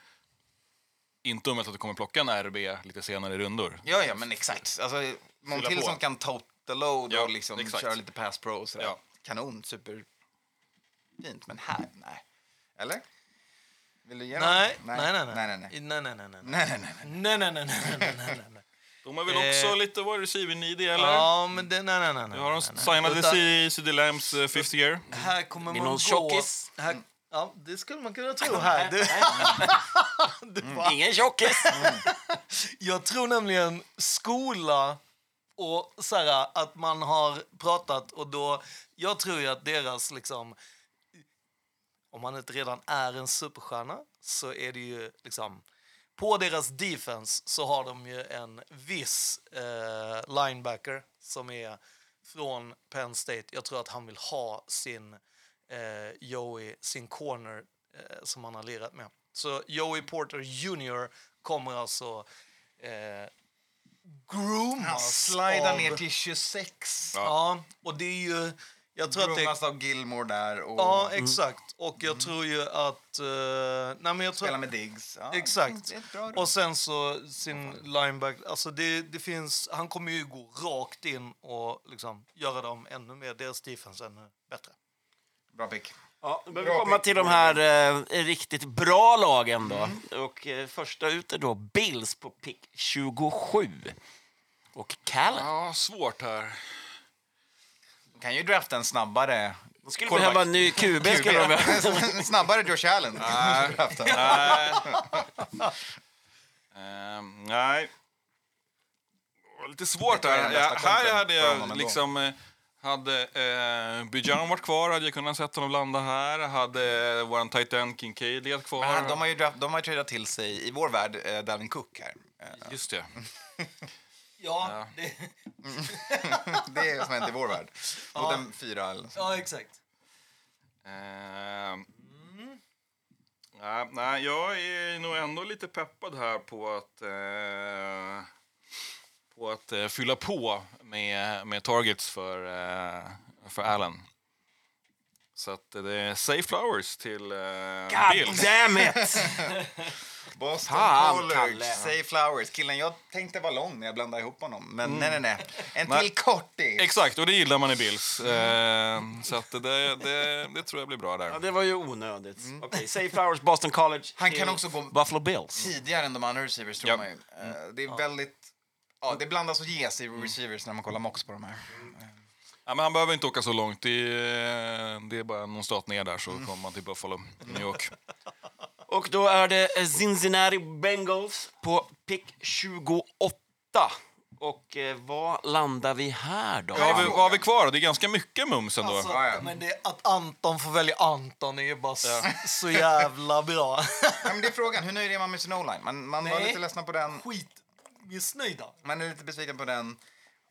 inte omöjligt att du kommer plocka en RB lite senare i rundor. Ja, ja, men exakt. Alltså, någon Fylla till på. som kan tote the load Ja, och liksom exakt. köra lite pass pro och sådär. Ja. Kanon, super fint. Men här, nej. Eller? Vill du ge Nej, nej, nej, nej. nej, nej, nej. Nej, nej, nej, nej. Nej, nej, nej. Nej, nej, nej, nej, nej, nej, nej, nej. De har väl Eh. också lite wide receiver needy, eller? Ja, men det, nej, nej, nej, nej. Nu har de nej, nej. signade Utan i CD Lambs uh, fifth year. Här kommer man gå... tjockis? Här, ja, det skulle man kunna tro här. Det var, Ingen tjockis! jag tror nämligen skola och så här, att man har pratat och då... Jag tror ju att deras liksom... Om man inte redan är en superstjärna så är det ju liksom... På deras defense så har de ju en viss eh, linebacker som är från Penn State. Jag tror att han vill ha sin eh, Joey, sin corner eh, som han har lirat med. Så Joey Porter Jr kommer alltså eh, han groomas slidar av... ner till 26. Ja, och det är ju... Jag tror att det... Groomas av Gilmore där och Ja, exakt. Och jag tror ju att... eh, nej, men jag tror spelar med Diggs. Ja, Exakt. Och sen så sin lineback, alltså det, det finns, han kommer ju gå rakt in och liksom göra dem ännu mer, deras defense ännu bättre. Bra pick. Ja, då behöver vi komma till de här eh, riktigt bra lagen då. Och eh, första ut är då Bills på pick 27. Och Callen. Ja, svårt här. Kan ju drafta en snabbare... De skulle Quarterback. behöva en ny *laughs* QB. Skulle de *laughs* snabbare Josh Allen. Nej. *laughs* Nej. Det var Lite svårt här. Ja, här hade jag liksom... eh, Hade eh, Bijan varit kvar hade jag kunnat sett honom landa här. Hade våran tight end Kincaid legat kvar. Men de har ju, draft, de har tradat till sig, i vår värld, eh, Dalvin Cook här. Eh, Just det. Ja, *laughs* det, *laughs* Det är som hänt i vår värld. Mot en fyra eller så. ja exakt. Nej, nej, jag är nog ändå lite peppad här på att, eh, på att eh, fylla på med, med targets för, eh, för Allen. Så att det är Safe Flowers till eh, God Bills. damn it! *laughs* Boston Fan, College, Kalle. Say Flowers. Killen, jag tänkte vara lång när jag blandade ihop honom. Men nej, nej, nej. En Nej. till kortis. Exakt, och det gillar man i Bills. Eh, så att det, det, det tror jag blir bra Ja, där. det var ju onödigt. Okej, Say Flowers, Boston College. Han till kan också gå Buffalo Bills. tidigare än de andra receivers, tror Ja. man ju. Eh, Det är väldigt... Ja, det blandas och ges i receivers när man kollar mox på de här. Ja, men han behöver inte åka så långt. Det är, det är bara någon stat ner där så kommer man till Buffalo, New York. *laughs* Och då är det Cincinnati Bengals på pick 28. Och eh, vad landar vi här då? Vad har vi, vad har vi kvar? Det är ganska mycket mums ändå. Alltså. Men det, att Anton får välja Anton är ju bara så, så jävla bra. *laughs* Ja, men det är frågan, hur nöjd är man med sin o-line? Man, man var Nej. lite ledsna på den. Skit missnöjda. Man är lite besviken på den.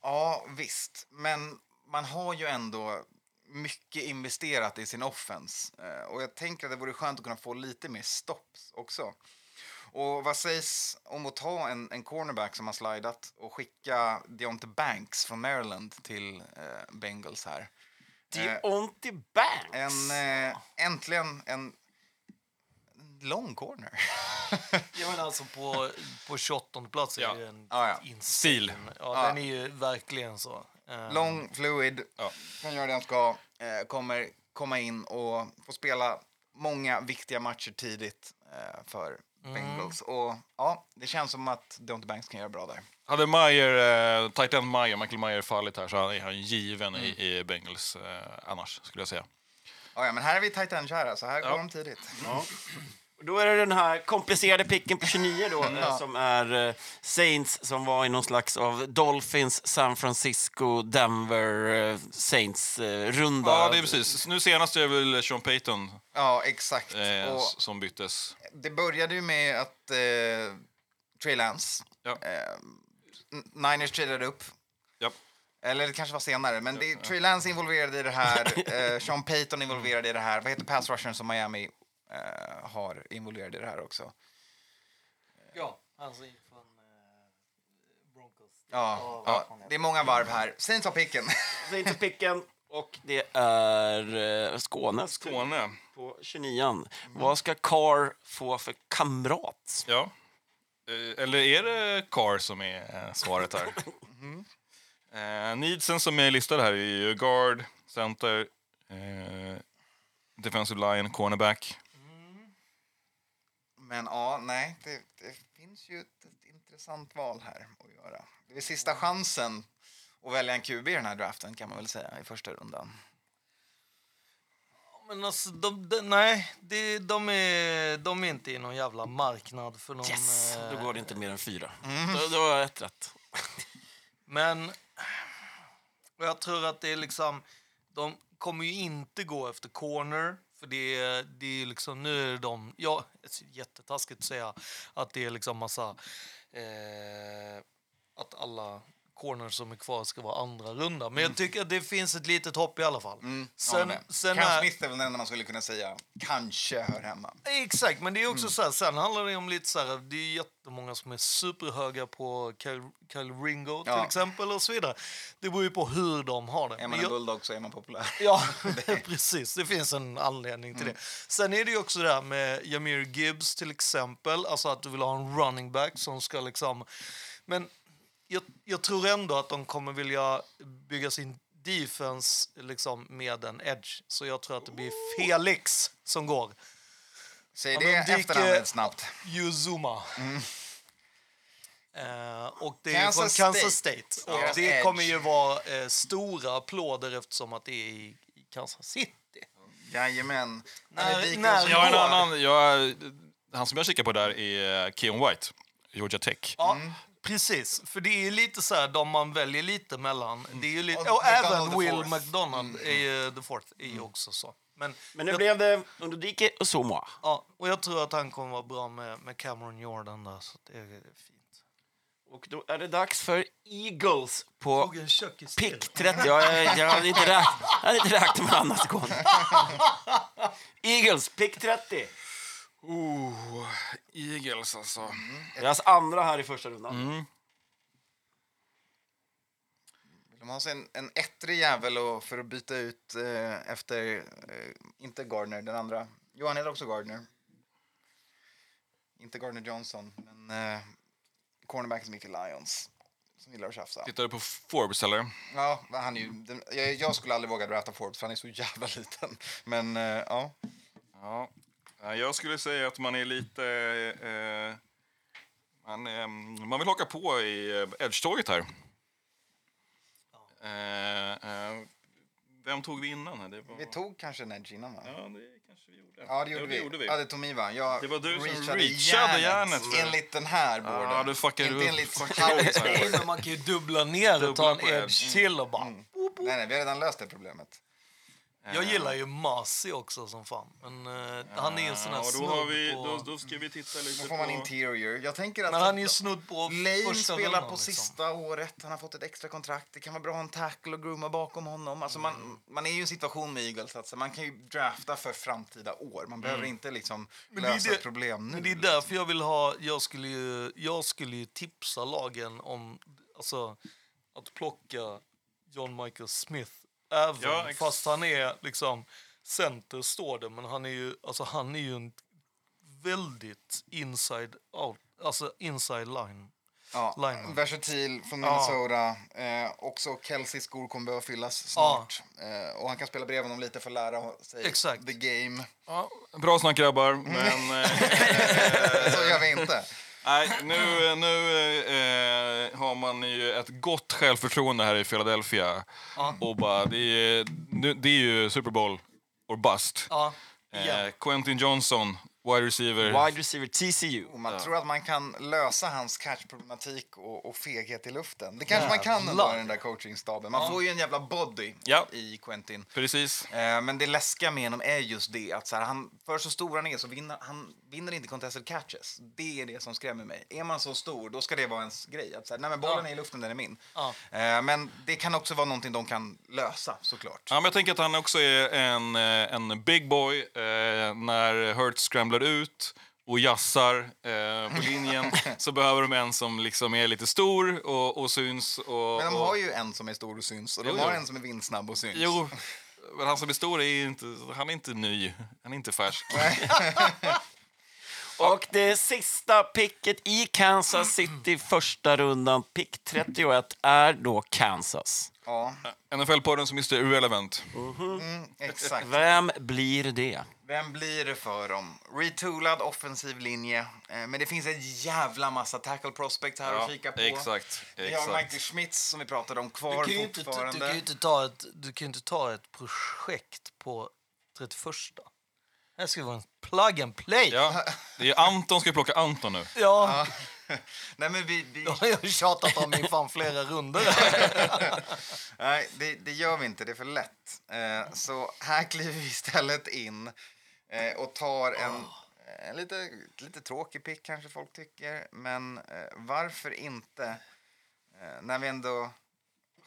Ja, visst. Men man har ju ändå mycket investerat i sin offense. Eh, Och jag tänker att det vore skönt att kunna få lite mer stops också. Och vad sägs om att ta en, en cornerback som har slidat och skicka Deonte Banks från Maryland till eh, Bengals här? Deonte Banks. En, eh, äntligen en lång corner. *laughs* Ja, men alltså på, på 28 plats är Ja. det en Ja, ja. Stil. Ja, Ja. den är ju verkligen så. Eh, Lång, fluid, Ja. kan göra det han ska. Eh, kommer komma in och få spela många viktiga matcher tidigt eh, för Bengals. Och ja, det känns som att Deonte Banks kan göra bra där. Hade Meyer, eh, tight end Meyer, Michael Meyer fallit här så är han given i, i Bengals eh, annars, skulle jag säga. Ja, ja, men här är vi tight end-kära, så här går de tidigt. Och Då är det den här komplicerade picken på 29 då, eh, som är eh, Saints som var i någon slags av Dolphins, San Francisco, Denver eh, Saints-runda. Ja, det är precis. Nu senast är det väl Sean Payton Ja, exakt. eh, som byttes. det började ju med att eh, Trey Lance, Ja. eh, Niners tradade upp. Ja. Eller det kanske var senare, men det är Trey Lance involverad i det här. eh, Sean Payton involverad i det här. Vad heter pass rushern som Miami eh, har involverad i det här också? Ja, gick från eh, Broncos. Ja, ja, det är många varv här. Saints har picken. Saints och picken. *laughs* Och det är eh, Skåne. Skåne. På 29 Vad ska Carr få för kamrat? Ja. Eh, Eller är det Carr som är eh, svaret här? *laughs* eh, needsen som är listade här är ju guard, center, eh, defensive line, cornerback. Men ja, nej, det, det finns ju ett, ett intressant val här att göra. Det är sista chansen att välja en QB i den här draften kan man väl säga i första rundan. Men alltså, de, de, nej, det, de, är, de är inte i någon jävla marknad för någon... Yes! eh, Då går det inte mer än fyra. Då, då har jag ett rätt. Men jag tror att det är liksom... De kommer ju inte gå efter corner. För det är, det är liksom, nu är de... Ja, jättetaskigt att säga att det är liksom massa... Eh, att alla corners som är kvar ska vara andra runda. Men jag tycker att det finns ett litet hopp i alla fall. Mm, Sen, sen Cam är, Smith är väl den enda man skulle kunna säga kanske hör hemma. Exakt, men det är också så här, sen handlar det om lite så här, det är jättemånga som är superhöga på Kyle, Kyle Ringo till Ja. exempel och så vidare. Det beror ju på hur de har det. Är man en jag- bulldog så är man populär. *laughs* Ja, *laughs* precis. Det finns en anledning till det. Sen är det ju också det här med Jamir Gibbs till exempel. Alltså att du vill ha en running back som ska liksom... Men jag, jag tror ändå att de kommer vilja bygga sin defense liksom med en edge. Så jag tror att det blir Felix som går. Säg Ja, det dyker- efternamnet snabbt. Yuzuma. Eh, och det är Mm. Kansas från Kansas State. State. Och det edge. kommer ju vara eh, stora applåder eftersom att det är i, i Kansas City. Jajamän. När- när- Jag har en annan, jag, han som jag kikar på där är eh, Keon White, Georgia Tech. Ja, precis. För det är lite så här, de man väljer lite mellan. Det är ju lite, Och och, även Will. McDonald, är ju, the fourth, är ju också så. Men, Men nu jag, blev det Undodike och Somoa. ja, och jag tror att han kommer vara bra med, med Cameron Jordan där, så det är fint. Och då är det dags för Eagles på pick 30. Ja, jag, jag, hade inte räknat, jag hade inte räknat med annat gång. *laughs* Eagles, pick 30. Oh, Eagles alltså. Deras andra här i första rundan. Mm. De har en, en ettrig jävel och för att byta ut eh, efter, eh, inte Gardner, den andra. Jo, han heter också Gardner. Inte Gardner Johnson, men eh, cornerback som gick i Lions. Som gillar att tjafsa. Tittar du på Forbes eller? Ja, han är ju, den, jag, jag skulle aldrig våga drafta Forbes för han är så jävla *laughs* liten. Men eh, ja, Ja. Jag skulle säga att man är lite... Eh, man, eh, man vill haka på i eh, edge-tåget här. Eh, eh, vem tog vi innan? Det var... vi tog kanske en edge innan va? Ja, det kanske vi gjorde. Ja, det gjorde, vi. gjorde vi. Ja, det tog mig va? Jag Det var du som reachade reachade järnet Enligt den här borden. Ja, du fuckade Inte upp. enligt man kan ju dubbla ner och ta Dubbla en edge edge. till och bara... Nej, nej, vi har redan löst det problemet. Jag gillar ju Masi också som fan. Men eh, han är ju en sån här Ja, och då, har vi, på... då, då ska vi titta lite Då får man på... interior. Jag tänker att Men han är ju snudd på Lane första spelar på liksom. sista året, han har fått ett extra kontrakt. Det kan vara bra att ha en tackle och grooma bakom honom. Alltså Mm. man, man är ju i en situation med Eagles att man kan ju drafta för framtida år. Man behöver inte liksom Mm. Det är lösa det- ett problem nu. Men det är därför jag vill ha... Jag skulle ju, jag skulle ju tipsa lagen om alltså, att plocka John Michael Smith. Även Ja, ex- fast han är liksom center står det, men han är ju, alltså, han är ju en väldigt inside out, alltså inside line. Ja, lineman. versatil från Ja. Minnesota. Eh, också Kelseys skor kommer behöva fyllas snart. Eh, och han kan spela bredvid honom lite för att lära sig Exakt. the game. Ja, bra snack grabbar, Mm. men... Eh, *laughs* Så gör vi inte. Nej, nu, nu eh, har man ju ett gott självförtroende här i Philadelphia. Och bara, det, är, nu- det är ju Super Bowl or bust. Ja, Eh. Quentin Johnson, wide receiver. Wide receiver TCU. Och man tror att man kan lösa hans catchproblematik och, och feghet i luften. Det kanske man kan under Jävlar. den där coachingstaben. Man får ju en jävla body Ja. i Quentin. Precis. Eh, men det läskiga med honom är just det att så här, han, för så stor han är så vinner han vinner inte contested catches. Det är det som skrämmer mig. Är man så stor, då ska det vara ens grej. Att så här, nej, men bollen är i luften, den är min. Ja. Eh, men det kan också vara någonting de kan lösa såklart. Ja, men jag tänker att han också är en, eh, en big boy eh, när Hurts scramblar ut och jassar eh, på linjen *laughs* så behöver de en som liksom är lite stor och, och syns. Och, Men de har ju en som är stor och syns och de Jo, har jo. en som är vindsnabb och syns. Jo, men han som är stor är inte, han är inte ny, han är inte färsk. *laughs* *laughs* Och det sista picket i Kansas City, första rundan, pick 31, är då Kansas. Ja, NFL-podden som Mr Irrelevant. mm, exakt. Vem blir det? Vem blir det för dem? Retoolad offensiv linje. Eh, Men det finns en jävla massa tackle prospect här att kika på. exakt. Vi har exakt. Michael Schmitz som vi pratade om Du kvar kan ju inte, du fortfarande. kan ju inte ta ett, du kan ju inte ta ett projekt på 31. Det här ska vara en plug and play. Ja, det är Anton ska plocka Anton nu. Ja, *laughs* Nej, men vi, vi, det har jag tjatat om i fan flera runder. *laughs* nej det, det gör vi inte. Det är för lätt. Eh, Så här kliver vi istället in eh, och tar en, en lite, lite tråkig pick kanske folk tycker. Men eh, varför inte eh, när vi ändå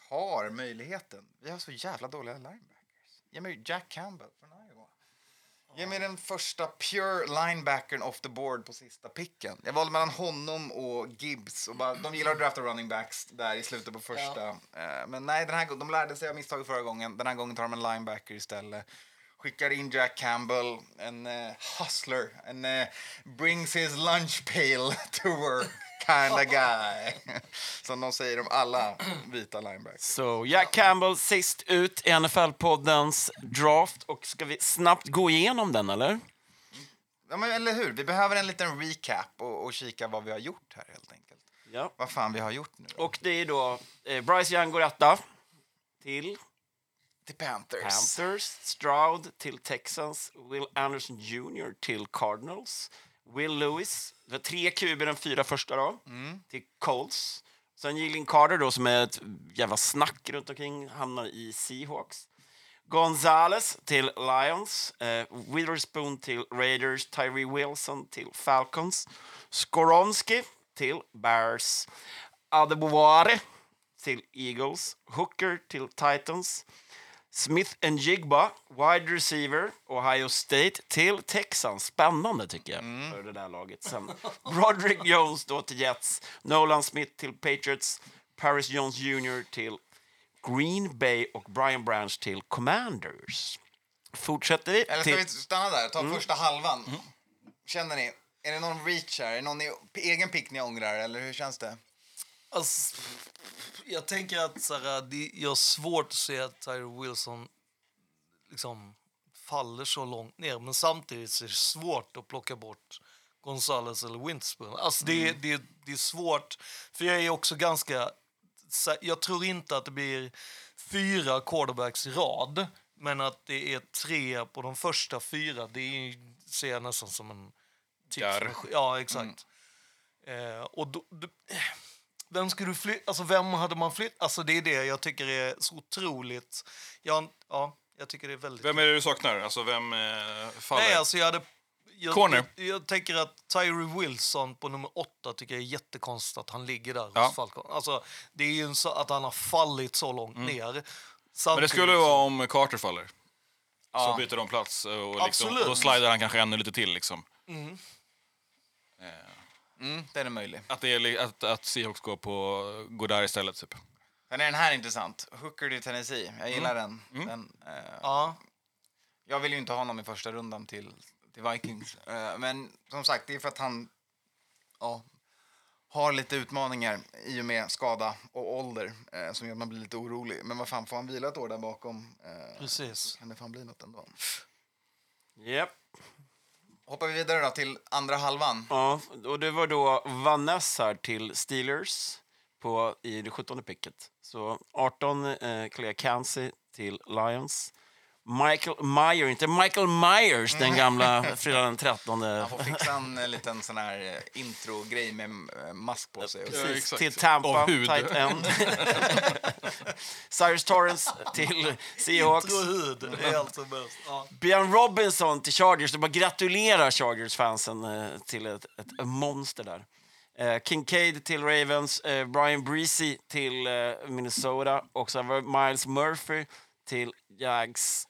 har möjligheten. Vi har så jävla dåliga linebackers. Jack Campbell från. Ge mig den första pure linebackern off the board på sista picken. Jag valde mellan honom och Gibbs. Och bara, de gillar att drafta running backs där i slutet på första. Eh, Men nej, den här, de lärde sig av misstaget förra gången. Den här gången tar de en linebacker istället. Skickar in Jack Campbell, en eh, hustler. En eh, brings his lunch pail *laughs* to work kind of guy. *laughs* Som de säger om alla vita linebackers. Så Jack Campbell sist ut i NFL-poddens draft. Och ska vi snabbt gå igenom den, eller? Ja, men eller hur? Vi behöver en liten recap och, och kika vad vi har gjort här helt enkelt. Ja. Vad fan vi har gjort nu. Och det är då eh, Bryce Young går etta till till Panthers. Panthers, Stroud till Texans, Will Anderson Jr till Cardinals, Will Lewis, det var tre QB den fyra första då, till Colts. Sen Jalen Carter då, som är ett jävla snack runt omkring, hamnar i Seahawks. Gonzales till Lions, eh, Witherspoon till Raiders, Tyree Wilson till Falcons, Skoronski till Bears, Adeboware till Eagles, Hooker till Titans, Smith and Jigba, wide receiver, Ohio State till Texans. Spännande tycker jag för det där laget. Sen *laughs* Broderick Jones då till Jets, Nolan Smith till Patriots, Paris Jones Jr till Green Bay och Brian Branch till Commanders. Fortsätter vi Eller ska till... vi stanna där? Ta första halvan. Känner ni? Är det någon reach här? Är det någon i, egen pick ni ångrar? Eller hur känns det? Alltså, jag tänker att så här, det, jag har svårt att se att Tyree Wilson liksom faller så långt ner. Men samtidigt är det svårt att plocka bort Gonzales eller Winspoon. Alltså det, det, det är svårt, för jag är också ganska... Jag tror inte att det blir fyra quarterbacks i rad, men att det är tre på de första fyra, det är, ser jag nästan som en... Typ Ja, exakt. Eh, och då, då, vem skulle du flytta? Alltså vem hade man flyttat? Alltså det är det jag tycker är så otroligt. Jag, ja, Jag tycker det är väldigt Vem är det du saknar? Alltså vem eh, faller? Nej, alltså jag hade... Jag, Corner. Jag, jag tänker att Tyree Wilson på nummer åtta tycker jag är jättekonstigt att han ligger där Ja. hos Falcon. Alltså, det är ju så att han har fallit så långt ner. Mm. Men det Samtidigt skulle så- vara om Carter faller. Så Ja. byter de plats och liksom, då slidar han kanske ännu lite till. Liksom. Mm. Mm, den är möjlig. Att, det är, att, att Seahawks går, på, går där istället. Typ. Sen är den här intressant. Hooker till Tennessee. Jag gillar den. den eh, Ja. Jag vill ju inte ha honom i första rundan till, till Vikings. Eh, men som sagt, det är för att han ja, har lite utmaningar i och med skada och ålder eh, som gör att man blir lite orolig. Men vad fan, får han vila ett år där bakom eh, Precis. kan det fan bli något ändå. Japp. Hoppar vi vidare då till andra halvan. Ja, och det var då Vanessa till Steelers på, i det 17 picket. Så 18 eh, Clea Cansey till Lions. Michael Meyer, inte Michael Myers, den gamla *laughs* fredag den 13. Han får fixa en eh, liten sån här eh, intro-grej med eh, mask på sig. Precis, exakt. till Tampa, tight end. *laughs* Cyrus Torrance till Seahawks. Intro hud, det är alltså bäst. Ja. Björn Robinson till Chargers. Det bara gratulerar Chargers-fansen till ett, ett monster där. Kincaid till Ravens, Brian Breezy till Minnesota och sen var Miles Murphy till Jags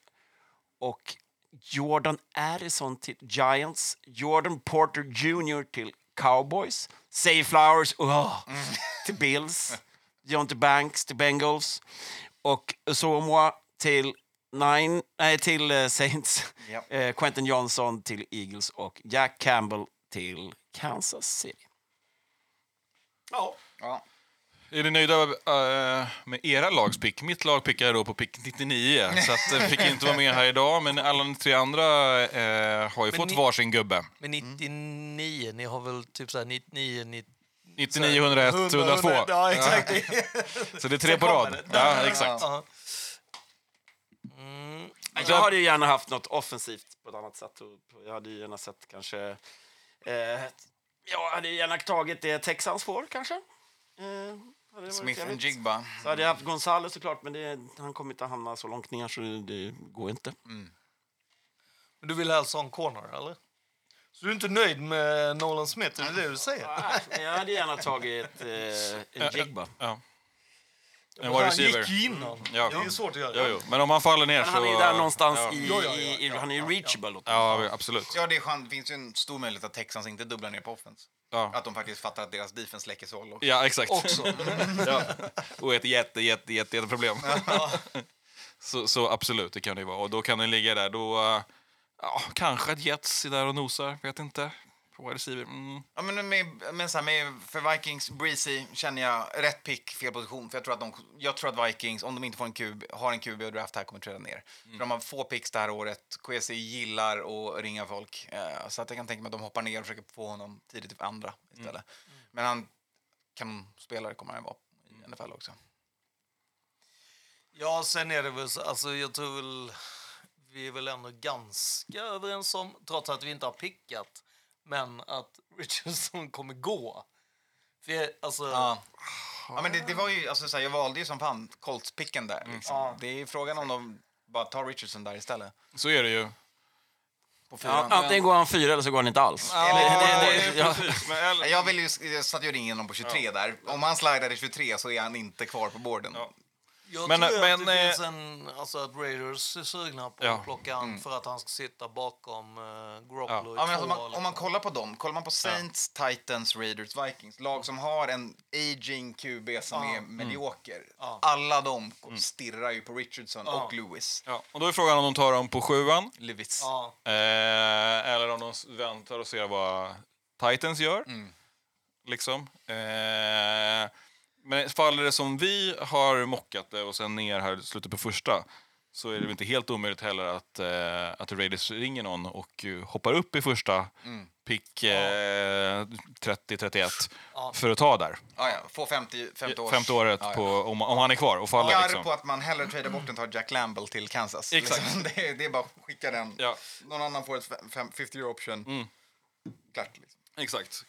och Jordan Addison till Giants, Jordan Porter Jr till Cowboys, Say Flowers oh, till Bills, *laughs* Jonte Banks till Bengals och Samoa till, nine, nej, till eh, Saints, Ja. *laughs* eh, Quentin Johnson till Eagles och Jack Campbell till Kansas City. Ja. Ja. Är ni nöjda eh, med era lags pick? Mitt lag pickade då på pick 99, så att, fick inte vara med här idag. Men alla ni tre andra eh, har ju Men fått ni- varsin gubbe. Men 99, ni har väl typ såhär 99, 90... 99, 101, 102. Ja, exakt. *laughs* Så det är tre på rad. Ja, exakt. Ja. Mm. Jag hade ju gärna haft något offensivt på ett annat sätt. Jag hade ju gärna sett kanske... Eh, jag hade gärna tagit det Texans får, kanske. Eh, Smith and. Jigba. Så hade jag haft Gonzales såklart, men det, han kommer inte hamna så långt ner så det, det går inte. Men du vill alltså ha en corner, eller? Så du är inte nöjd med Nolan Smith, är det det du säger? Nej, men jag hade gärna tagit eh, en Jigba. Ja. En wide Han receiver. gick ju innan. Ja. Det är ju svårt att göra. Jo, jo. Men om han faller ner Men så... han är ju där någonstans ja. i, Ja, ja, ja, i, i, ja, han är ju reachable. Ja, absolut. Ja, det är finns ju en stor möjlighet att Texans inte dubblar ner på offense. Ja, Att de faktiskt fattar att deras defense läcker såll. också. ja exakt. Också. *laughs* ja. Och ett jätte, jätte, jätte, jätte problem. *laughs* så, så absolut, det kan det ju vara. Och då kan den ligga där. Då, eh, ja, kanske ett Jets är där och nosar. Vet inte. På receiver. Mm. Ja, men med, men så här, med, för Vikings, Breezy känner jag rätt pick, fel position. För jag tror, att de, jag tror att Vikings, om de inte får en QB, har en QB och draft här, kommer träda ner. För de har få picks det här året. Kwesi gillar att ringa folk. Eh, så att jag kan tänka mig att de hoppar ner och försöker få honom tidigt i andra istället. Men han kan spelare kommer han vara i NFL också. Ja, sen är det väl så, alltså jag tror väl, vi är väl ändå ganska överens om, trots att vi inte har pickat, men att Richardson kommer gå. För jag, alltså, Ja. Ja, men det, det var ju, alltså, så här, jag valde ju som fan Colts-picken där. Liksom. Ja. Det är frågan om de bara tar Richardson där istället. Så är det ju. På Ja, antingen går han fyra eller så går han inte alls. Ja, det, det, det, ja. Men, eller, Jag, vill ju, jag satt ju ringde honom på 23 där. Om han slidade 23 så är han inte kvar på borden. Ja. Jag Men- tror att men, det eh, finns en, alltså att Raiders är sugna på Ja. att plocka han för att han ska sitta bakom uh, Garoppolo Ja. i Ja, men alltså, man, år, om liksom. man kollar på dem, kollar man på Saints, Titans, Raiders, Vikings, lag som har en aging QB som Ja. är medioker. Ja. Alla de stirrar ju på Richardson Ja. och Lewis. ja. Och då är frågan om de tar dem på sjuan. Lewis. Ja, Eh, eller om de väntar och ser vad Titans gör. Mm. Liksom. Eh, men faller det som vi har mockat det och sen ner här i slutet på första så är det väl inte helt omöjligt heller att, eh, att Raiders ringer någon och eh, hoppar upp i första Mm. pick eh, 30-31 Ja. för att ta där. Ja, ja. Få 50, 50 års... Femte året Ja. På, om, om han är kvar och faller. Jag är Liksom. på att man hellre tradar bort än tar Jack Lamble till Kansas. Exakt. Liksom, *laughs* det, är, det är bara att skicka den. Någon annan får ett fem- 50 year option. Mm. Klart. Liksom. exakt.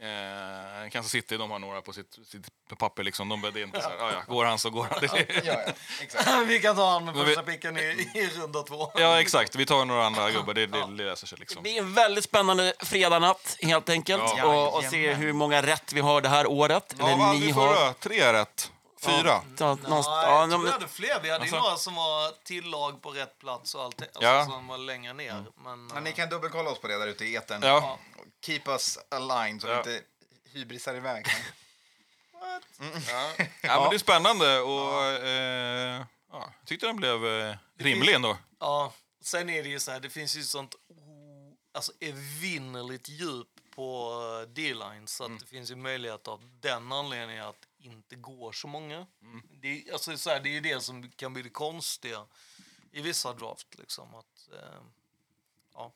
Eh, Kansas City, de har några på sitt, sitt papper. Liksom. De, det är inte så här, "Ah, ja, går han så går han. Det- Ja, ja, exakt. *laughs* Vi kan ta han med första picken i, i runda två. ja, exakt. Vi tar några andra gubbar. Det, det löser sig. Det Liksom. blir en väldigt spännande fredagnatt helt enkelt. Ja. och, och se hur många rätt vi har det här året. Ja, hade vi förra? Tre rätt? Fyra? Ja, Nej, ja, jag tror vi hade fler. Vi hade Alltså- några som var tillag på rätt plats och allt alltså, Ja. som var längre ner. Men, Men ni kan dubbelkolla oss på det där ute i etern. Ja. Keep us aligned så Ja. vi inte hybrisar iväg. *laughs* *laughs* Ja, men det är spännande och eh, ja, jag tyckte den blev eh, rimlig ändå. Ja, sen är det ju så här, det finns ju sånt alltså evinnerligt djup på eh, D-line så att Mm. det finns ju möjlighet av den anledningen att inte gå så många. Mm. Det, är- alltså, så här, det är ju det som kan bli det konstiga i vissa draft. Liksom, att, eh, ja.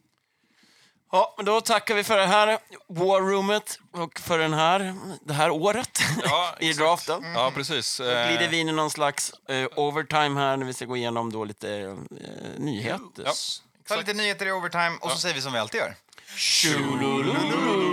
Ja, men då tackar vi för det här War Roomet och för den här, det här året *laughs* Ja, i draften. Ja, precis. Då glider vi in i någon slags eh, overtime här när vi ska gå igenom då lite eh, nyheter. Ja. Ta lite nyheter i overtime och så säger vi som vi alltid gör. Tjolololo.